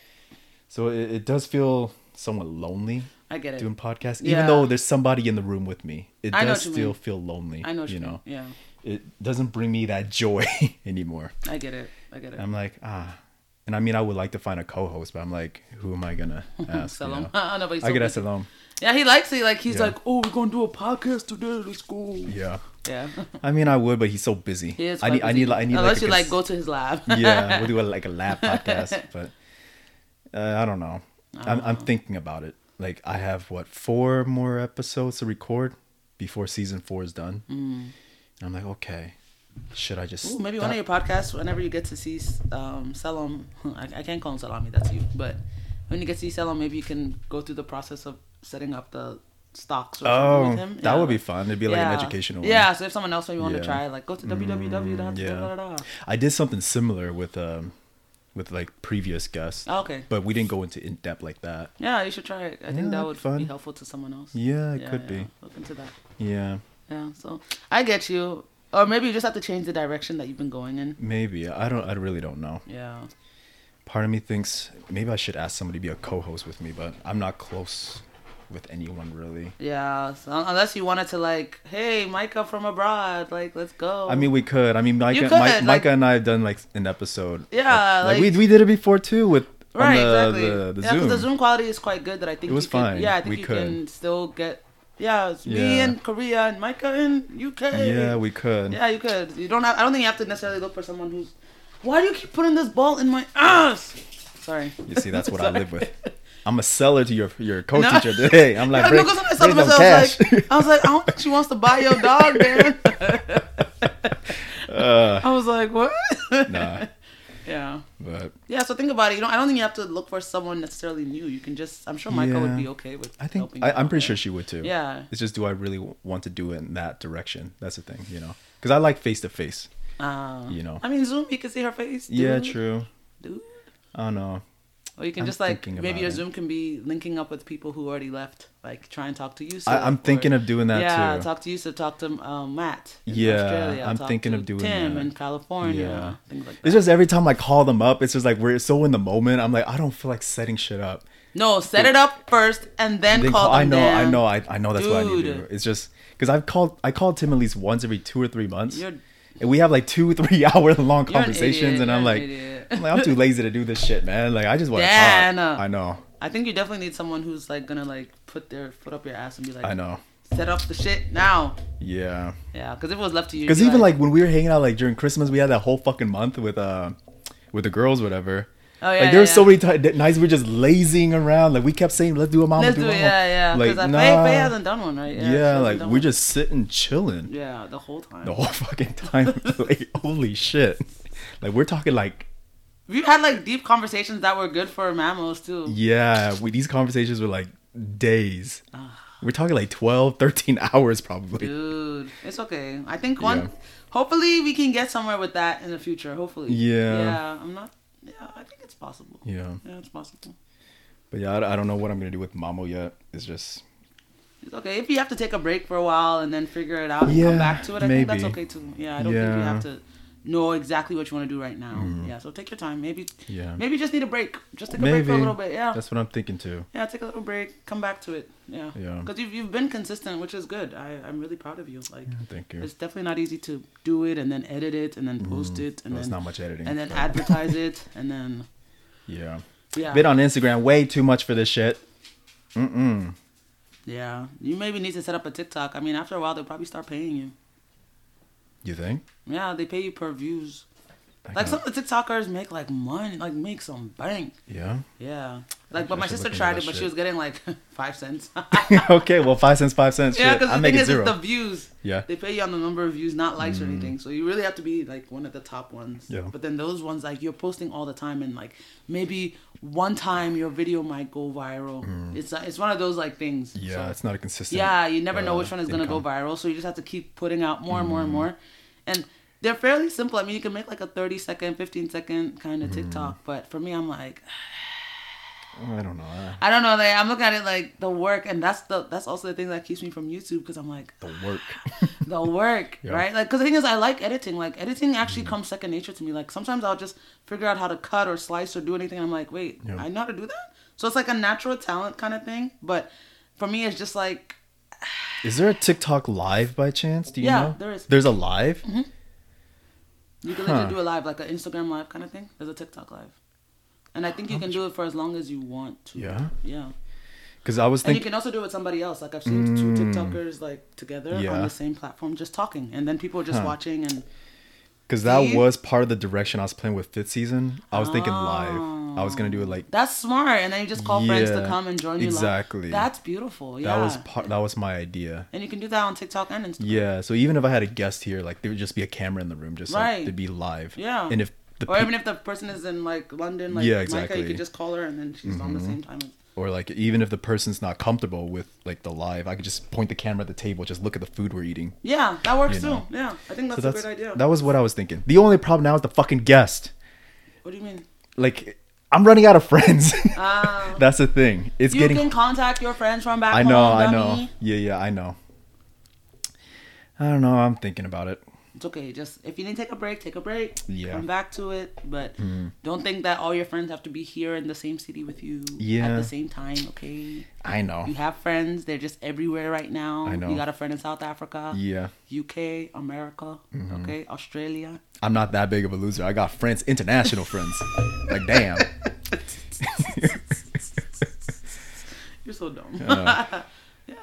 So it, it does feel somewhat lonely I get it. doing podcasts, Yeah. even though there's somebody in the room with me. It I does still mean. feel lonely. I know you you know. Yeah. It doesn't bring me that joy (laughs) anymore. I get it. I get it. I'm like ah, and I mean I would like to find a co-host, but I'm like, who am I gonna (laughs) ask? Sell you know? (laughs) I know, but I so could ask Salom. Yeah, he likes it. Like he's Yeah. like, oh, we're gonna do a podcast today. Let's go. Yeah. Yeah. I mean, I would, but he's so busy. He is. I need, I need, I need, Unless like, a you like go to his lab. (laughs) yeah, (laughs) we'll do a, like a lab podcast, (laughs) but uh, I don't know. I'm, Oh. I'm thinking about it. Like, I have what four more episodes to record before season four is done. And I'm like, okay, should I just Mm. Ooh, maybe stop? one of your podcasts, whenever you get to see um, Selam, I, I can't call him Salami, that's you. But when you get to see Selam, maybe you can go through the process of setting up the stocks or something Oh, with him. that would be fun. It'd be like yeah. an educational one. Yeah, so if someone else maybe want Yeah. to try, like go to www. yeah. da, da, da, da. I did something similar with um with like previous guests, Oh, okay. but we didn't go into in depth like that. Yeah, you should try it. I Yeah, think that that'd be fun. be helpful to someone else. Yeah, it could be. Look into that. Yeah, Yeah, so I get you. Or maybe you just have to change the direction that you've been going in. maybe. I don't. I really don't know. Yeah. part of me thinks maybe I should ask somebody to be a co-host with me, but I'm not close with anyone really. Yeah, so unless you wanted to like, hey, Micah from abroad, like let's go. I mean, we could. I mean, Micah, could, like- Micah and I have done like an episode. Yeah, like, we like- we did it before too with on right, the, exactly. the, the yeah, 'cause Zoom. the Zoom quality is quite good. That I think It was you can- fine. Yeah, I think We you could. can still get. Yeah, it's me Yeah. in Korea and Micah in UK. Yeah, we could. Yeah, you could. You don't have. I don't think you have to necessarily look for someone who's. Why do you keep putting this ball in my ass? Sorry. You see, that's what I live with. (laughs) I'm a seller to your your No. co-teacher today. (laughs) I'm like, Yeah, no, I saw bring them, some I was cash. like, I was like, I don't think she wants to buy your dog, (laughs) man. uh, I was like, what? nah, (laughs) Yeah. but Yeah, so think about it. You know, I don't think you have to look for someone necessarily new. You can just. I'm sure Michael would be okay with. I think helping I, you I'm pretty there. sure she would too. Yeah. It's just, do I really want to do it in that direction? That's the thing, you know. Because I like face to face. You know. I mean, Zoom, you can see her face. Yeah, true. Dude. I don't know. Or you can I'm just like maybe your it. Zoom can be linking up with people who already left. Like try and talk to you. I, I'm thinking of doing that yeah, too. talk to you. So talk to um, Matt. in Yeah, Australia. I'm talk thinking of doing Tim that. in California. Yeah. Like. It's just every time I call them up, it's just like we're so in the moment. I'm like, I don't feel like setting shit up. no, set it up first and then Then call, I them. know, I know, I, I know that's what I need to do. It's just because I've called, I called Tim at least once every two or three months, You're, and we have like two, (laughs) three hour long you're an conversations, idiot. and I'm like. I'm like, I'm too (laughs) lazy to do this shit, man. Like, I just want to Dan. talk. I know, I think you definitely need someone who's like gonna like put their foot up your ass and be like, I know. set up the shit now. Yeah, Yeah, because if it was left to you, because even like when we were hanging out like during Christmas, we had that whole fucking month with uh, with the girls, whatever. Oh yeah, like there were so many ti- nights we were just lazing around. Like we kept saying, "Let's do a mama, Let's do, do mama." yeah, yeah. Like, Because nah. Faye, Faye hasn't done one, right? Yeah, hasn't like we're one. just sitting chilling yeah the whole time. the whole fucking time. (laughs) (laughs) like holy shit! Like we're talking like We've had like deep conversations that were good for mammals too. yeah, we these conversations were like days. We're talking like 12, 13 (laughs) hours probably. Dude, it's okay. I think one. Yeah. Hopefully, we can get somewhere with that in the future. Hopefully. Yeah. Yeah, I'm not. Yeah, I think it's possible. Yeah, Yeah, it's possible. but yeah, I, I don't know what I'm gonna do with Mamo yet. It's just It's okay if you have to take a break for a while and then figure it out and Yeah, come back to it. I think that's okay too. Yeah, I don't think you have to know exactly what you want to do right now. Mm. Yeah, so take your time. Maybe. yeah. Maybe you just need a break. Just take a break for a little bit. Yeah. That's what I'm thinking too. Yeah, take a little break. Come back to it. Yeah. Yeah. Because you've, you've been consistent, which is good. I, I'm really proud of you. Like, Thank you. it's definitely not easy to do it and then edit it and then post mm-hmm. it and Well, then not much editing. and then but- advertise (laughs) it and then yeah. yeah Been on Instagram way too much for this shit. Mm-mm. yeah. You maybe need to set up a TikTok. I mean, after a while, they'll probably start paying you. You think? Yeah, they pay you per views. Like some kinda- the TikTokers make like money, like make some bank. Yeah. Yeah. Like, but my sister tried it, but she was getting like (laughs) five cents. (laughs) (laughs) okay, well, five cents, five cents. yeah, because I the make thing is, zero. it's the views. Yeah. They pay you on the number of views, not likes or Mm. anything. So you really have to be like one of the top ones. Yeah. But then those ones, like you're posting all the time, and like maybe one time your video might go viral. It's uh, it's one of those like things. Mm. Yeah, So- it's not a consistent. yeah, you never know uh, which one is gonna go viral. So you just have to keep putting out more and more Mm. and more. And they're fairly simple. I mean, you can make like a 30 second, 15 second kind Mm. of TikTok. But for me, I'm like, (sighs) I don't know. I don't know. Like, I'm looking at it like the work, and that's the that's also the thing that keeps me from YouTube because I'm like The work. (sighs) the work, (laughs) Yeah. right? Like, because the thing is, I like editing. Like, editing actually Mm. comes second nature to me. Like, sometimes I'll just figure out how to cut or slice or do anything. I'm like, wait, Yeah. I know how to do that. So it's like a natural talent kind of thing. But for me, it's just like, (sighs) Is there a TikTok live by chance? Do you Yeah, know? there is. There's a live. You can Huh. literally do a live, like an Instagram live kind of thing. There's a TikTok live, and I think you can do it for as long as you want to. Yeah? yeah. Because I was And you can also do it with somebody else. Like I've seen two mm. TikTokers like together on the same platform, just talking, and then people are just Huh. watching and Because that See? was part of the direction I was playing with fifth season. I was thinking live. I was gonna do it like That's smart, and then you just call friends to come and join you. live. exactly. That's beautiful. Yeah. that was part. That was my idea. and you can do that on TikTok and Instagram. Yeah. So even if I had a guest here, like there would just be a camera in the room, just Right. like they'd be live. Yeah. And if the Or peop- even if the person is in like London, like Yeah, Micah, exactly. you could just call her and then she's on the mm-hmm. same time. Or like even if the person's not comfortable with like the live, I could just point the camera at the table, just look at the food we're eating. yeah, that works You too. know. Yeah, I think that's, so a that's great idea. that was what I was thinking. The only problem now is the fucking guest. what do you mean? Like I'm running out of friends. Uh, (laughs) That's the thing. It's you getting can contact your friends from back I know, home. I know. Yeah, yeah, I know. I don't know. I'm thinking about it. It's okay. Just if you need to take a break, take a break. Yeah. Come back to it, but don't think that all your friends have to be here in the same city with you yeah. at the same time. Okay. I know. You have friends. They're just everywhere right now. I know. You got a friend in South Africa, Yeah. UK, America, Mm-hmm. okay, Australia. I'm not that big of a loser. I got friends, international friends. Like damn. (laughs) (laughs) You're so dumb. Yeah. (laughs)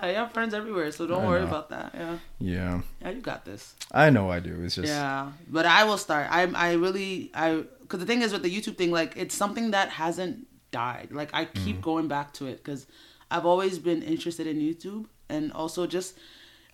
yeah, you have friends everywhere, so don't I worry know. about that. Yeah. Yeah. Yeah, you got this. I know I do. It's just Yeah, but I will start. I I really I because the thing is with the YouTube thing, like it's something that hasn't died. Like I keep mm-hmm. going back to it because I've always been interested in YouTube and also just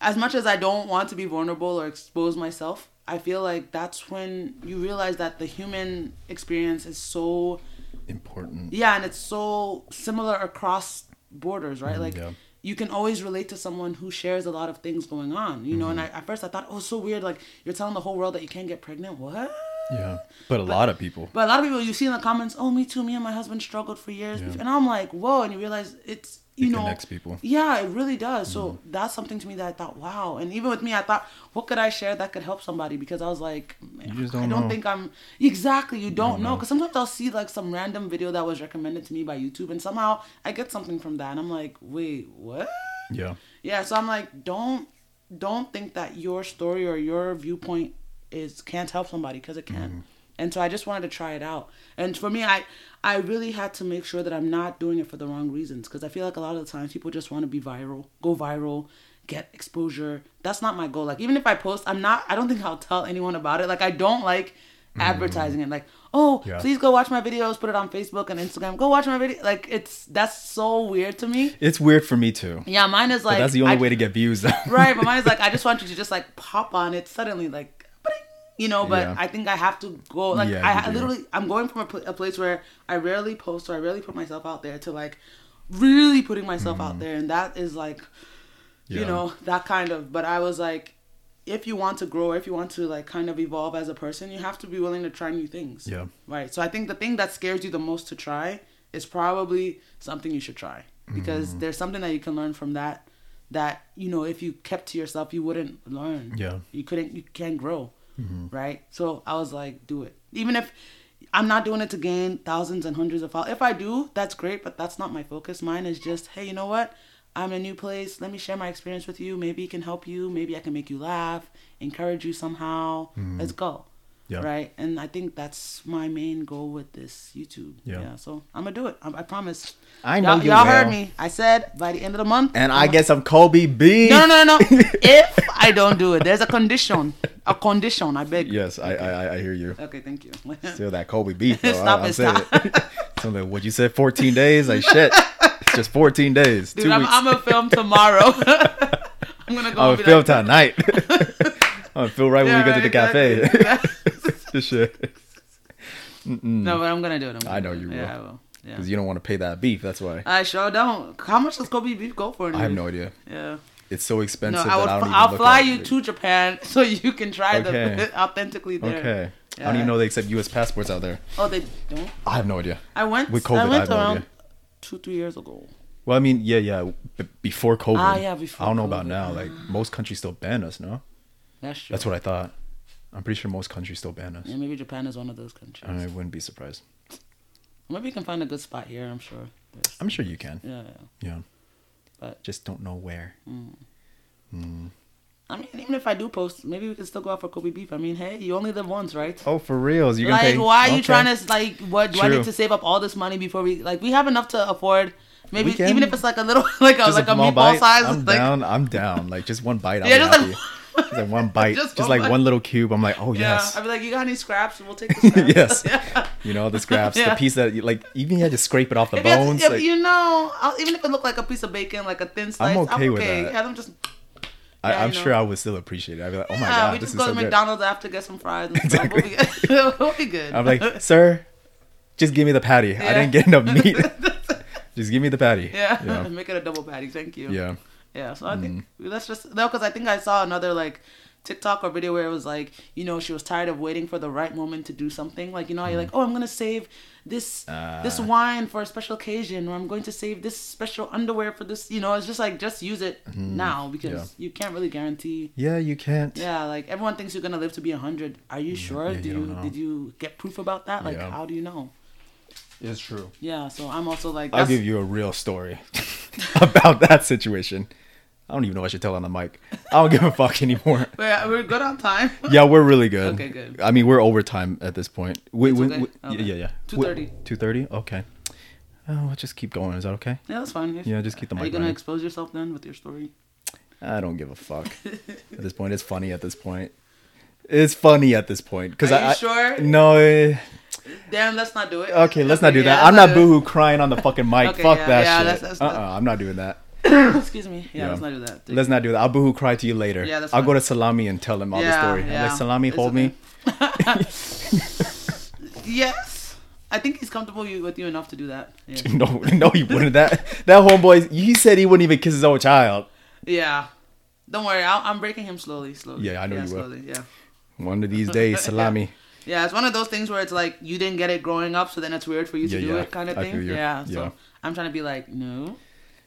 as much as I don't want to be vulnerable or expose myself, I feel like that's when you realize that the human experience is so important. yeah, and it's so similar across borders, right? Mm-hmm, like yeah. You can always relate to someone who shares a lot of things going on, you know. And mm-hmm. I, at first I thought, oh, so weird. Like you're telling the whole world that you can't get pregnant. What? Yeah. But a lot of people. But a lot of people you see in the comments, oh, me too. Me and my husband struggled for years, Yeah. and I'm like, whoa. And you realize it's you It know connects people. Mm-hmm. Yeah, it really does. So that's something to me that I thought, wow. And even with me, I thought, what could I share that could help somebody? Because I was like, You just I don't don't know. think I'm exactly. You don't, don't know know. because sometimes I'll see like some random video that was recommended to me by YouTube, and somehow I get something from that, and I'm like, wait, what? Yeah. Yeah, so I'm like, don't don't think that your story or your viewpoint is can't help somebody because it can. Mm-hmm. And so I just wanted to try it out. And for me, I I really had to make sure that I'm not doing it for the wrong reasons because I feel like a lot of the times people just want to be viral, go viral, get exposure. That's not my goal. Like even if I post, I'm not. I don't think I'll tell anyone about it. Like I don't like mm-hmm. advertising it. Like oh, Yeah. please go watch my videos, put it on Facebook and Instagram. Go watch my video. Like it's that's so weird to me. It's weird for me too. Yeah, mine is But like that's the only I- way to get views though. right but mine is (laughs) like i just want you to just like pop on it suddenly like you know but Yeah. i think i have to go like Yeah, i you do. literally i'm going from a, pl- a place where i rarely post or i rarely put myself out there to like really putting myself out there and that is like you Mm-hmm. Know that kind of but i was like if you want to grow or if you want to like kind of evolve as a person you have to be willing to try new things Yeah. right so i think the thing that scares you the most to try is probably something you should try because Mm-hmm. there's something that you can learn from that that you know if you kept to yourself you wouldn't learn Yeah. you couldn't you can't grow Mm-hmm. right? So i was like do it. Even if i'm not doing it to gain thousands and hundreds of followers. If i do that's great but that's not my focus. Mine is just hey you know what? I'm in a new place. Let me share my experience with you. Maybe it can help you. Maybe i can make you laugh encourage you somehow. Mm-hmm. Let's go. Yeah. right? And i think that's my main goal with this youtube. Yeah. yeah, so i'm gonna do it. I, I promise. I know y'all, you y'all heard me. I said by the end of the month And I'm I get some Kobe beef. no, no, no, no. (laughs) if I don't do it, there's a condition. A condition. I beg. Yes, I, I I hear you. Okay, thank you. Still that Kobe beef. Though. (laughs) Stop I, I'm it, saying stop. it. (laughs) What you said? 14 days? Like shit. It's just 14 days. Dude, I'm. I'm gonna film tomorrow. (laughs) I'm gonna go. I'm gonna film like, tonight. I'm gonna film right when Yeah, we go to the right, cafe. This shit. No, but I'm gonna do it. Gonna I know do it. you will. Yeah, I will. Yeah. Because you don't want to pay that beef. That's why. I sure don't. How much does Kobe beef go for? I have no idea. Yeah. It's so No, expensive I would. that I don't even I'll look fly you to Japan (laughs) so you can try Okay. the (laughs) authentically there. Okay. I don't even know they accept U.S. passports out there. Oh, they don't. I have no idea. I went. With COVID, I I went have around idea. two, three years ago. Well, I mean, yeah, yeah. b- before COVID. Ah, yeah, before I don't know about now. Like most countries still ban us. No, That's true. that's what I thought. I'm pretty sure most countries still ban us. Yeah, maybe Japan is one of those countries. I wouldn't be surprised. Maybe you can find a good spot here. I'm sure. There's- I'm sure you can. yeah, yeah. Yeah. But- just don't know where. Mm. Mm. I mean, even if I do post, maybe we can still go out for Kobe beef. I mean, hey, you only live once, right? Oh, for reals? You like, pay? why are you trying to like? What do I need to save up all this money before we like? We have enough to afford. Maybe even if it's like a little, (laughs) like a Just like a small meatball bite? size. I'm like, down. I'm down. Like just one bite. (laughs) I'll Yeah, just like- Just like one bite. Just just, one like bite. one little cube. I'm like, oh Yeah, yes. I'd be like, you got any scraps? We'll take the (laughs) scraps. yes. yeah. You know the scraps, Yeah. the piece that you, like even you had to scrape it off the If, bones. if like, you know, I'll, even if it looked like a piece of bacon, like a thin slice, I'm okay okay. with that. Yeah, them just I, yeah, I'm you know. sure I would still appreciate it. I'd be like, oh my yeah, god, we this just go so to good. McDonald's after get some fries. And Exactly. Stuff. We'll be good. we'll be good. I'm like, sir, just give me the patty. I didn't get enough meat. Just give me the patty. yeah, Yeah. (laughs) make it a double patty. Thank you. Yeah. Yeah, so I think mm. let's just no, because I think I saw another like TikTok or video where it was like, you know, she was tired of waiting for the right moment to do something. Like, you know, how you're like, mm. oh, I'm gonna save this ah. this Ah. wine for a special occasion, or I'm going to save this special underwear for this. You know, it's just like just use it mm-hmm. now because. Yeah. you can't really guarantee. Yeah, you can't. Yeah, like everyone thinks you're gonna live to be hundred. Are you mm, sure? yeah, Did you you, did you get proof about that? Like, Yeah. how do you know? It's true. Yeah, so I'm also like, I'll give you a real story (laughs) about that situation. I don't even know what I should tell on the mic. I don't give a fuck anymore. (laughs) We're, we're good on time. (laughs) Yeah, we're really good. Okay, good. I mean, we're overtime at this point. We, we, okay? we- Okay. Yeah, yeah. 2:30. Two thirty. Okay. Oh, let's just keep going. Is that okay? Yeah, that's fine. If- Yeah, just keep the mic. Are you gonna running. expose yourself then with your story? I don't give a fuck. at this point, it's funny. At this point, it's funny at this point because I, you I- sure? No. eh, Damn, let's not do it. Okay, let's not do yeah, that. I'm not boohoo crying on the fucking mic. Okay, Fuck yeah, that yeah, shit. let's- let's uh, not- uh I'm not doing that. (coughs) Excuse me. Yeah, let's not do that. Let's not do that. I'll boohoo cry to you later. Yeah, that's I'll go to Salami and tell him all the story. Yeah. like, Salami, It's hold me. (laughs) Yes, I think he's comfortable with you enough to do that. Yeah. (laughs) No, no, he wouldn't. That that homeboy, he said he wouldn't even kiss his own child. yeah. Don't worry, I'll, I'm breaking him slowly, slowly. Yeah, I know you will. slowly, Yeah. One of these days, Salami. (laughs) Yeah, it's one of those things where it's like you didn't get it growing up, so then it's weird for you to Yeah, do yeah. it, kind of I thing. you. Yeah. So Yeah. I'm trying to be like, no,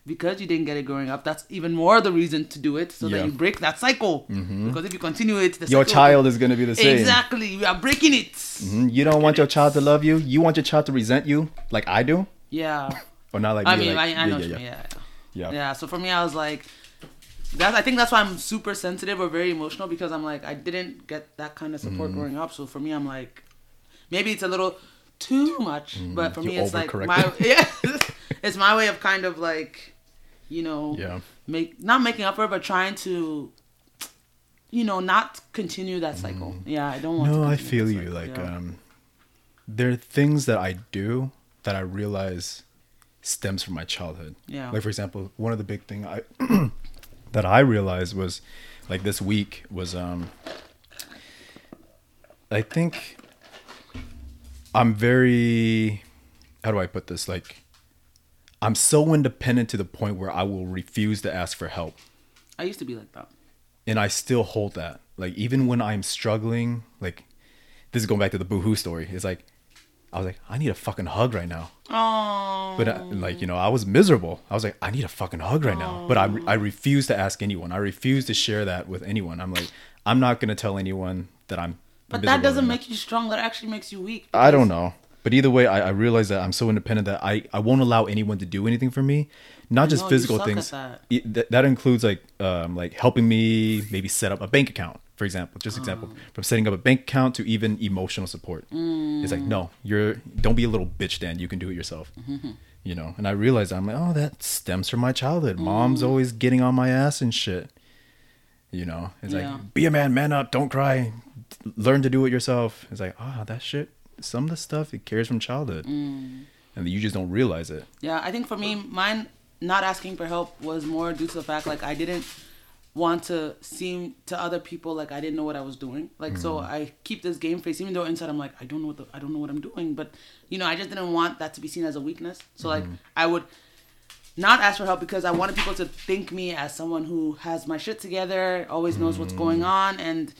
because you didn't get it growing up, that's even more the reason to do it, so Yeah. that you break that cycle. Because if you continue it, the Your child is gonna be the same. Exactly, you are breaking it. Mhm. You don't want your child to love you. You want your child to resent you, like I do, Yeah. or not like I me, mean, like, I, I know yeah, what you yeah, mean. Yeah. yeah, yeah. So for me, I was like, that. I think that's why I'm super sensitive or very emotional because I'm like, I didn't get that kind of support Mm-hmm. growing up. So for me, I'm like, maybe it's a little too much, but for me, Mm-hmm. It's like my (laughs) yeah, (laughs) it's my way of kind of like, you know, Yeah. make not making up for it, but trying to. You know, not continue that cycle. Yeah, I don't want. No, to I feel you. cycle, Like, yeah. um, there are things that I do that I realize stems from my childhood. Yeah. Like for example, one of the big thing I (clears throat) that I realized was like this week was um I think I'm very how do I put this? Like I'm so independent to the point where I will refuse to ask for help I used to be like that. and I still hold that. Like even when I'm struggling, like this is going back to the boohoo story. It's like I was like, I need a fucking hug right now. Oh, But uh, like you know, I was miserable. I was like, I need a fucking hug right now. But I I refuse to ask anyone. I refuse to share that with anyone. I'm like, I'm not gonna tell anyone that I'm. but that doesn't right now. make you strong. That actually makes you weak. I don't know. But either way, I, I realize that I'm so independent that I, I won't allow anyone to do anything for me. Not just know, physical things. that. It- that. that includes like um like helping me maybe set up a bank account, for example. Just example Oh. from setting up a bank account to even emotional support. It's like no, you're don't be a little bitch. Dan, you can do it yourself. Mm-hmm. You know. And I realized I'm like, oh, that stems from my childhood. Mom's Mm. always getting on my ass and shit. You know, it's Yeah. like be a man, man up, don't cry, learn to do it yourself. It's like ah, that shit. Some of the stuff it carries from childhood, Mm. and you just don't realize it. Yeah, I think for me, mine not asking for help was more due to the fact like I didn't want to seem to other people like I didn't know what I was doing. Like so Mm-hmm. I keep this game face even though inside I'm like I don't know what the, I don't know what I'm doing, but you know, I just didn't want that to be seen as a weakness. So like Mm-hmm. I would not ask for help because I wanted people to think me as someone who has my shit together, always knows what's going Mm. on and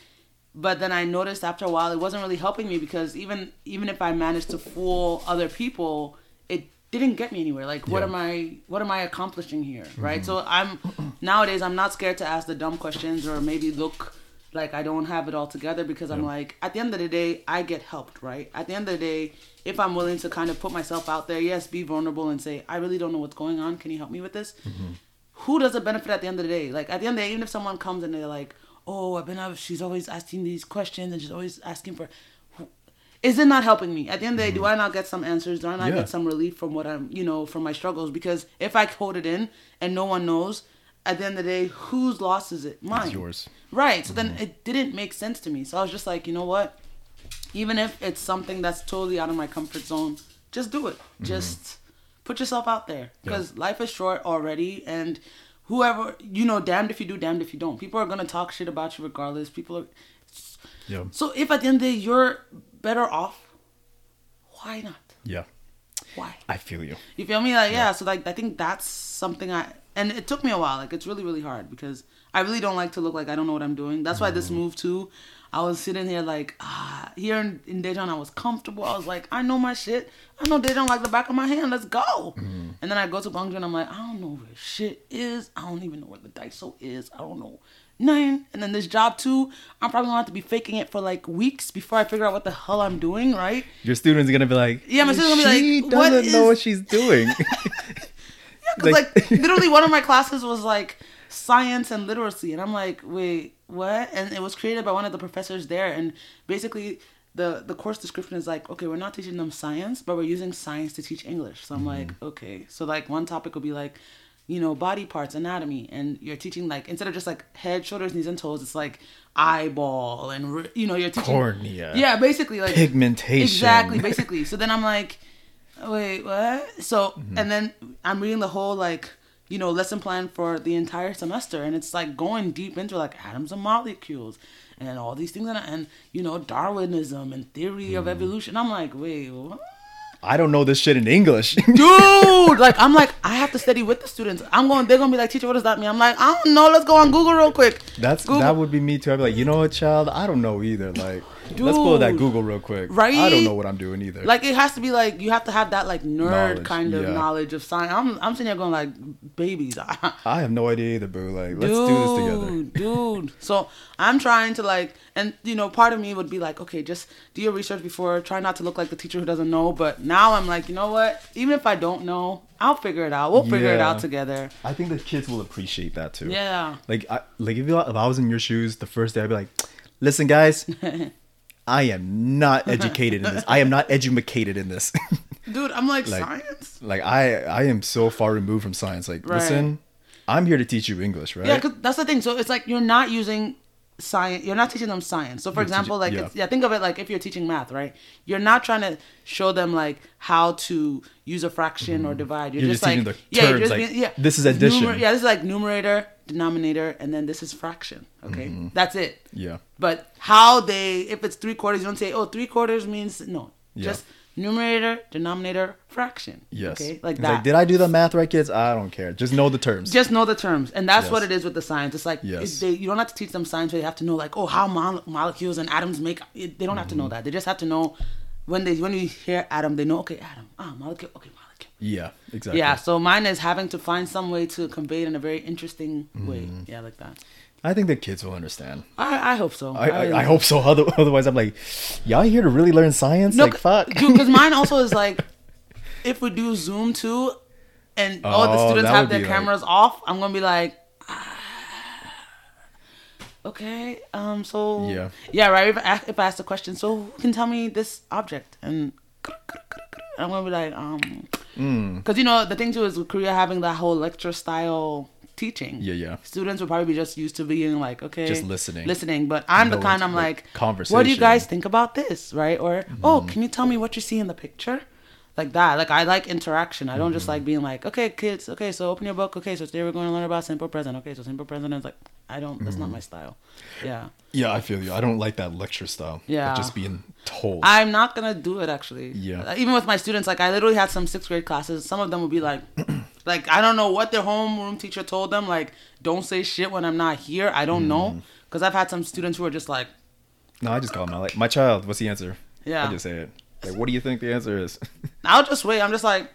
but then I noticed after a while it wasn't really helping me because even even if I managed to fool other people, it didn't get me anywhere. Like what Yeah. am I what am I accomplishing here? Right? Mm-hmm. So I'm nowadays I'm not scared to ask the dumb questions or maybe look like I don't have it all together because I'm like at the end of the day I get helped, right? At the end of the day, if I'm willing to kind of put myself out there, yes, be vulnerable and say, I really don't know what's going on. Can you help me with this? Mm-hmm. who does it benefit at the end of the day? Like at the end of the day, even if someone comes and they're like, "Oh, I've been up," she's always asking these questions and she's always asking for. Is it not helping me? At the end of the day, do mm-hmm. I not get some answers? Do I not Yeah. get some relief from what I'm, you know, from my struggles? Because if I hold it in and no one knows, at the end of the day, whose loss is it? Mine. yours. Right. So then mm-hmm. it didn't make sense to me. So I was just like, you know what? Even if it's something that's totally out of my comfort zone, just do it. Mm-hmm. Just put yourself out there because life is short already and whoever you know damned if you do damned if you don't people are gonna talk shit about you regardless people are Yeah. so if at the end of the day you're better off why not Yeah. why I feel you. you feel me like yeah so like i think that's something i and it took me a while like it's really really hard because I really don't like to look like I don't know what I'm doing. That's why this move too. I was sitting here like ah, here in, in Daejeon, I was comfortable. I was like, I know my shit. I know Daejeon like the back of my hand. Let's go. And then I go to Gwangju and I'm like, I don't know where shit is. I don't even know where the Daiso is. I don't know nothing. And then this job too, I'm probably gonna have to be faking it for like weeks before I figure out what the hell I'm doing. Right? Your student's gonna be like, Yeah, my student's gonna be she like, what doesn't know is- what she's doing. (laughs) Yeah, because like, (laughs) literally one of my classes was like science and literacy, and I'm like, wait, what? And it was created by one of the professors there, and basically the the course description is like, okay, we're not teaching them science, but we're using science to teach English. So I'm mm-hmm. like, okay, so like one topic would be like. You know, body parts, anatomy, and you're teaching like instead of just like head, shoulders, knees, and toes, it's like eyeball, and you know, you're teaching Cornea. Yeah, basically like Pigmentation. Exactly, (laughs) basically. So then I'm like, wait, what? So Mm-hmm. and then I'm reading the whole like you know lesson plan for the entire semester, and it's like going deep into like atoms and molecules and all these things, and, and you know Darwinism and theory Mm. of evolution. I'm like, wait, what? I don't know this shit in English. (laughs) dude like i'm like i have to study with the students i'm going they're gonna be like teacher what does that mean i'm like i don't know let's go on google real quick That's Google. that would be me too. I'd be like, you know what, child? I don't know either. Like, let's pull that Google real quick. Right? I don't know what I'm doing either. like it has to be like you have to have that like nerd Knowledge, kind of yeah. knowledge of science i'm, I'm sitting here going like babies (laughs) I have no idea either, boo. Like, let's do this together. Dude, dude. So I'm trying to like, and you know, part of me would be like, okay, just do your research before. Try not to look like the teacher who doesn't know. But now I'm like, you know what? Even if I don't know, I'll figure it out. We'll figure it out together. I think the kids will appreciate that too. Yeah. Like, I, like if, you, if I was in your shoes the first day, I'd be like, listen, guys, (laughs) I am not (laughs) educated in this. I am not educated in this. (laughs) Dude, I'm like, Like- science. like, I, I am so far removed from science. Like, Right. listen, I'm here to teach you English, right? Yeah, 'cause that's the thing. So it's like you're not using science. You're not teaching them science. So for You're example, teaching- like yeah. it's, yeah, think of it like if you're teaching math, right? You're not trying to show them like how to use a fraction or divide. You're, Mm-hmm. You're just, just like yeah, you're terms, just like, yeah. this is addition. numer- yeah, this is like numerator, denominator, and then this is fraction. Okay, that's it. Yeah. But how they, if it's three quarters, you don't say, oh, three quarters means no. Yeah. Just numerator, denominator, fraction. Yes. Okay, like It's that. did I do the math right, kids? I don't care. Just know the terms. Just know the terms, and that's what it is with the science. It's like Yes. they, you don't have to teach them science, but you have to know like, oh, how mole- molecules and atoms make. It, they don't have to Mm-hmm. know that. They just have to know when they when you hear atom, they know okay, atom, ah, molecule, okay, molecule. Yeah, exactly. Yeah. So mine is having to find some way to convey it in a very interesting way. Mm-hmm. Yeah, like that. I think the kids will understand. I, I hope so. I, I, I hope so. (laughs) Otherwise, I'm like, y'all here to really learn science? No, like, fuck. because (laughs) mine also is like, if we do Zoom too, and all the Oh, students have their be like- cameras off, I'm gonna be like, ah, okay, um, so Yeah. yeah, right. If I, if I ask the question, so who can tell me this object, and I'm gonna be like, um, Mm. because you know the thing too is with Korea having that whole lecture style teaching. Yeah, yeah. Students would probably be just used to being like, okay, Just listening. listening. But I'm the kind I'm like, like, what do you guys think about this, right? Or oh, Mm-hmm. can you tell me what you see in the picture? Like that. Like I like interaction. I don't just Mm-hmm. like being like, okay, kids, okay, so open your book. Okay, so today we're going to learn about simple present. Okay, so simple present is like, I don't. That's not Mm-hmm. my style. Yeah, Yeah, I feel you. I don't like that lecture style. Yeah. just being told. I'm not gonna do it actually. Yeah. Uh, Even with my students, like I literally had some sixth grade classes. Some of them would be like, (clears throat) like I don't know what their homeroom teacher told them. Like, don't say shit when I'm not here. I don't Mm. know. Because I've had some students who are just like, no, I just call them out. Like, my child, what's the answer? Yeah. I just say it. Like, what do you think the answer is? I'll just wait. I'm just like,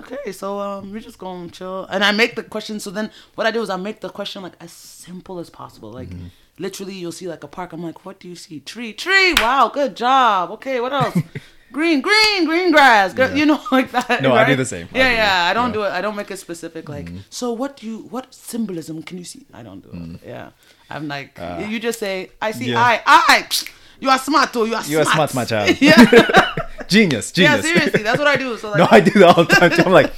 okay, so um, we're just gonna chill, and I make the question. So then, what I do is I make the question like as simple as possible. Like, Mm-hmm. literally, you'll see like a park. I'm like, what do you see? Tree, tree. Wow, good job. Okay, what else? (laughs) green, green, green grass. Good, Yeah. you know, like that. No, I do the same. I Yeah, do yeah. I don't Yeah. do it. I don't make it specific. Like, Mm-hmm. so what do you? What symbolism can you see? I don't do it. Yeah, I'm like, you just say, I see yeah. I, I. You are smart, too. You are You are smart. smart, my child. (laughs) yeah. Genius, genius. Yeah, seriously, that's what I do. So (laughs) like, no, I do that all the time. too. I'm like,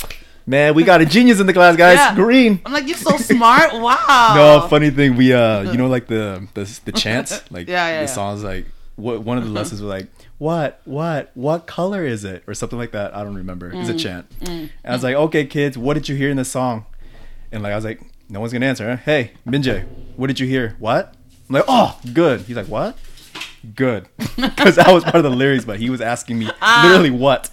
man, we got a genius in the class, guys. Yeah. Green. I'm like, you're so smart. (laughs) Wow. No, funny thing, we uh, you know, like the the the chants, (laughs) like Yeah, yeah, the songs, like what one of the lessons were like, what, what, what color is it, or something like that. I don't remember. It's Mm, a chant. And I was like, okay, kids, what did you hear in the song? And like I was like, no one's gonna answer. Huh? Hey, Minjae, what did you hear? What? I'm like, oh, good. He's like, what? Good, (laughs) because that was part of the lyrics, but he was asking me Ah. literally what.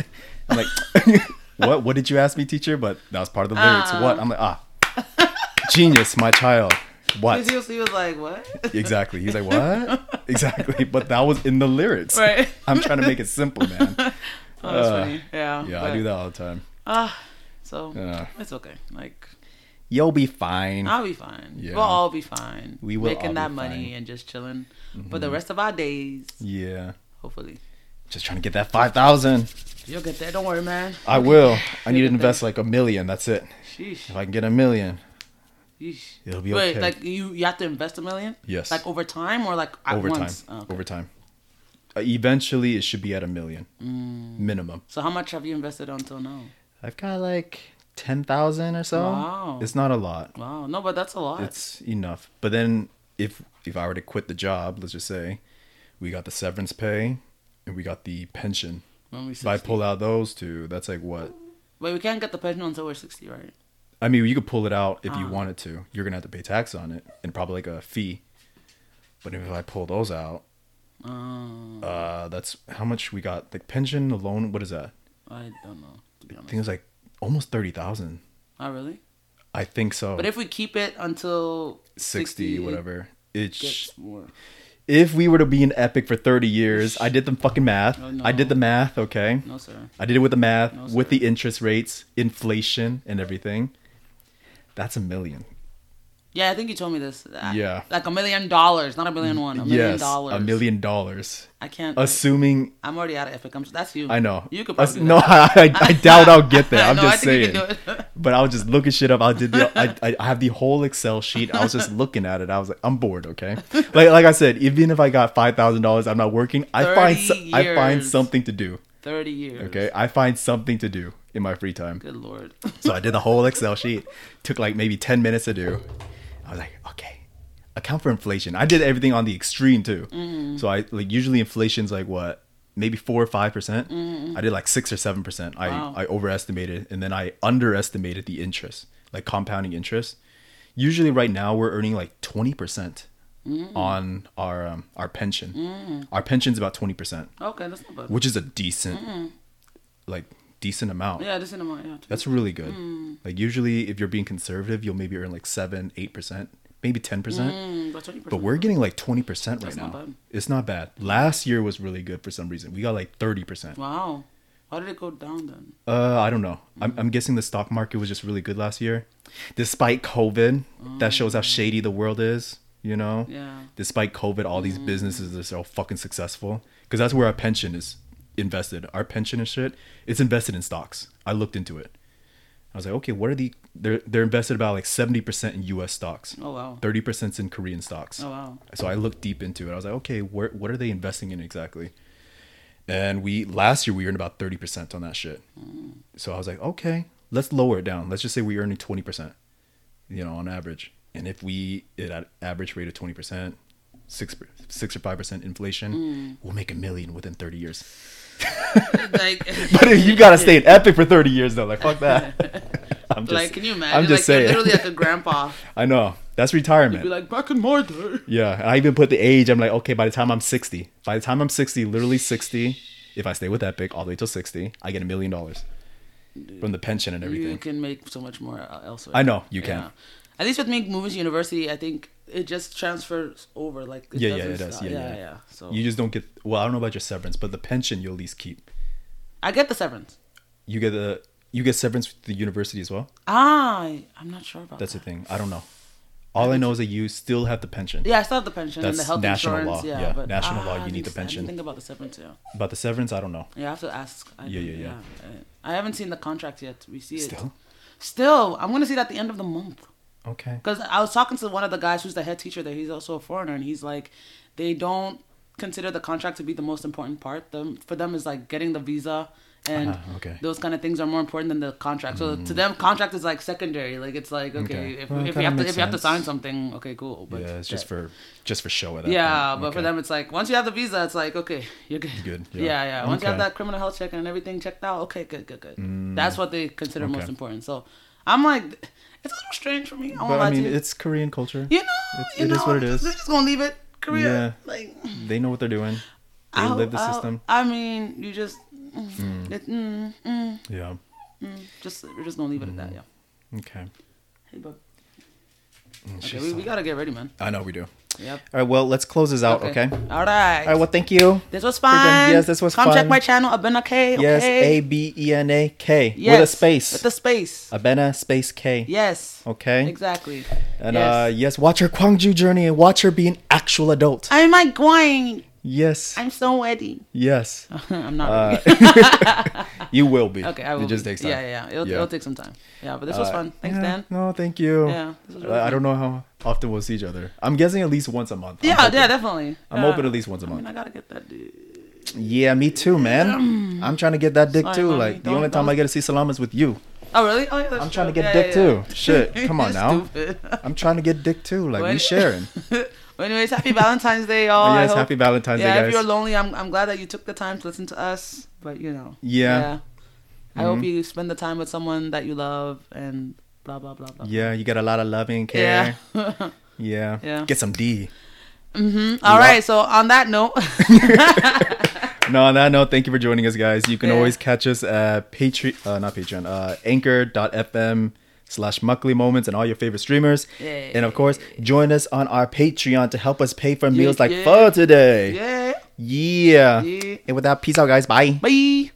I'm like, (laughs) what? What did you ask me, teacher? But that was part of the lyrics. Ah. What? I'm like, ah, (laughs) genius, my child. What? He was, he was like, what? exactly. He's like, what? exactly. But that was in the lyrics. Right. I'm trying to make it simple, man. Oh, that's Uh, funny. Yeah. Yeah, I do that all the time. Ah, so Uh, it's okay. Like you'll be fine. I'll be fine. Yeah. We'll all be fine. We will making that money fine. And just chilling for the rest of our days. yeah. Hopefully, Just trying to get that 5,000. you'll get there. Don't worry, man. I will. I need to invest like a million. That's it. Sheesh. If I can get a million, Yeesh. it'll be Wait, okay. like you you have to invest a million? Yes. Like over time or like over time. Oh, okay. Over time. Uh, eventually, it should be at a million Mm. minimum. So how much have you invested until now? I've got like 10,000 or so. Wow. It's not a lot. Wow, no, but that's a lot. It's enough. But then if if I were to quit the job, let's just say, we got the severance pay and we got the pension. when we If I pull out those two, that's like what? Wait, we can't get the pension until we're sixty, right? I mean, you could pull it out if you Ah. wanted to. You're gonna have to pay tax on it and probably like a fee. But if I pull those out, Uh, uh, that's how much we got. Like pension alone, what is that? I don't know. I think it's like almost thirty thousand. Not really. I think so. But if we keep it until 60, it whatever. It's if we were to be an EPIK for 30 years, I did the fucking math. Oh, no. I did the math, okay? No, sir. I did it with the math, No, with the interest rates, inflation, and everything. That's a million. Yeah, I think you told me this. Yeah. Like a million dollars, not a million one. A million yes, dollars. a million dollars. I can't. Assuming, I'm already out of EPIK. I'm, that's you. I know. You could Ass- probably do no. (laughs) I, I doubt I'll get there. (laughs) I'm No, just saying. you can do it. (laughs) But I was just looking shit up. I did the. I, I have the whole Excel sheet. I was just looking at it. I was like, I'm bored. Okay. Like like I said, even if I got five thousand dollars, I'm not working. I find so, I find something to do. Thirty years. Okay, I find something to do in my free time. Good lord. So I did the whole Excel sheet. Took like maybe 10 minutes to do. I was like, okay, account for inflation. I did everything on the extreme too. Mm-hmm. So I like usually inflation's like what? Maybe 4 or 5%. percent I did like 6 or 7%. I Mm-hmm. Wow. I overestimated and then I underestimated the interest, like compounding interest. Usually right now we're earning like 20% Mm-hmm. on our um, our pension. Our pension's about 20%, Okay, that's not bad. which is a decent like decent amount. Yeah, in amount. Yeah. That's really good. Mm. Like usually, if you're being conservative, you'll maybe earn like seven, eight percent, maybe ten percent. Mm, 20%. But we're getting like twenty percent right now. not. It's not bad. Last year was really good for some reason. We got like thirty percent. Wow. How did it go down then? Uh, I don't know. I'm, I'm guessing the stock market was just really good last year, despite COVID. That shows how shady the world is. You know. Mm. Yeah. Despite COVID, all these businesses are so fucking successful because that's where our pension is invested. Our pension and shit, it's invested in stocks. I looked into it. I was like, okay, what are the? They're they're invested about like seventy percent in U.S. stocks, Oh wow. thirty percent in Korean stocks. Oh wow. So I looked deep into it. I was like, okay, where what are they investing in exactly? And we last year we earned about thirty percent on that shit. Hmm. So I was like, okay, let's lower it down. Let's just say we're earning twenty percent, you know, on average. And if we at an average rate of twenty percent, six six or five percent inflation, hmm. we'll make a million within thirty years. (laughs) like, (laughs) But you gotta stay in EPIK for thirty years though, like fuck that. (laughs) I'm just, like, can you imagine? I'm just like, saying. You're literally like a grandpa. I know that's You'd retirement. be like, back in my day. Yeah, I even put the age. I'm like, okay, by the time I'm 60, by the time I'm 60, literally 60, if I stay with EPIK all the way till 60, I get a million dollars from the pension and everything. You can make so much more uh, elsewhere. I know, you can. At least with me moving to university, I think it just transfers over. Like it Yeah, yeah, it does. Yeah, yeah, yeah. yeah. So You just don't get. Well, I don't know about your severance, but the pension you'll at least keep. I get the severance. You get the you get severance with the university as well. Ah, I'm not sure about That's the thing. I don't know. All I know is that you still have the pension. Yeah, I still have the pension and the That's health national insurance. law. Yeah, Yeah, but national law, ah, you need the pension. think about the severance. Yeah, About the severance, I don't know. yeah. I have to ask. I, Yeah, yeah, yeah. I, I haven't seen the contract yet. We see it. Still, Still, I'm gonna see it at the end of the month. Okay. Because I was talking to one of the guys who's the head teacher there. He's also a foreigner, and he's like, they don't consider the contract to be the most important part. Them for them is like getting the visa and Ah, okay. those kind of things are more important than the contract. So to them, contract is like secondary. Like it's like okay, Okay. if, Well, if you have to makes if you have to sign something, okay, cool. But yeah, it's just for just for show at that yeah, point. but for them, it's like once you have the visa, it's like okay, (laughs) you're good. Good, Yeah, yeah. yeah. Once you have that criminal health check and everything checked out, okay, good, good, good. That's what they consider most important. So I'm like, it's a little strange for me. I But I mean, it's Korean culture. You know, It's- you it know, is what it is. They're just gonna leave it. Korea, Yeah. like They know what they're doing. They I'll- live the I'll- system. I mean, you just, mm, it, mm, mm, Yeah. mm, just we're just gonna leave it at that. Yeah. Okay. Hey, bub. Okay, we, we gotta get ready, man. I know we do. Yep. All right, well, let's close this out, okay? All right. All right, well, thank you. this was fun. Yes, this was fun. Come check my channel, Abena K. Okay? Yes, A B E N A K Yes, with a space. With a space. Abena space K. Yes. Okay. Exactly. And yes. uh yes, watch her Gwangju journey and watch her be an actual adult. I'm not going. Yes. I'm so ready. Yes. (laughs) I'm not Uh, (laughs) you will be. Okay, I will. It just be. takes time. Yeah, yeah, yeah. It'll, Yeah. it'll take some time. Yeah, but this was Uh, fun. Thanks, yeah, Dan. No, thank you. Yeah, really I I don't know how often we'll see each other. I'm guessing at least once a month. Yeah, yeah, definitely. I'm Yeah. open at least once a month. I gotta get that dude. Yeah, me too, man. I'm trying to get that dick Sorry, too. mommy. Like the only time I get to see Salam is with you. Oh, really? Oh, yeah, I'm trying to get Yeah, dick yeah, too. Shit, come (laughs) on now. Stupid. I'm trying to get dick too. Like we sharing. Anyways, happy Valentine's Day, y'all. (laughs) Oh, yes, happy Valentine's yeah, Day, if you're lonely, I'm I'm glad that you took the time to listen to us. But you know, Yeah. I hope you spend the time with someone that you love and blah blah blah blah. Yeah, you get a lot of loving care. Yeah. (laughs) Yeah. (laughs) Yeah. Get some D. mm-hmm All right. So on that note, No, on that note, thank you for joining us, guys. You can Yeah. always catch us at Patreon, uh, not Patreon, uh, anchor.fm slash Muckley Moments and all your favorite streamers. Yeah. And of course, join us on our Patreon to help us pay for meals like yeah. pho today. yeah. Yeah. Yeah. And with that, peace out, guys. Bye. Bye.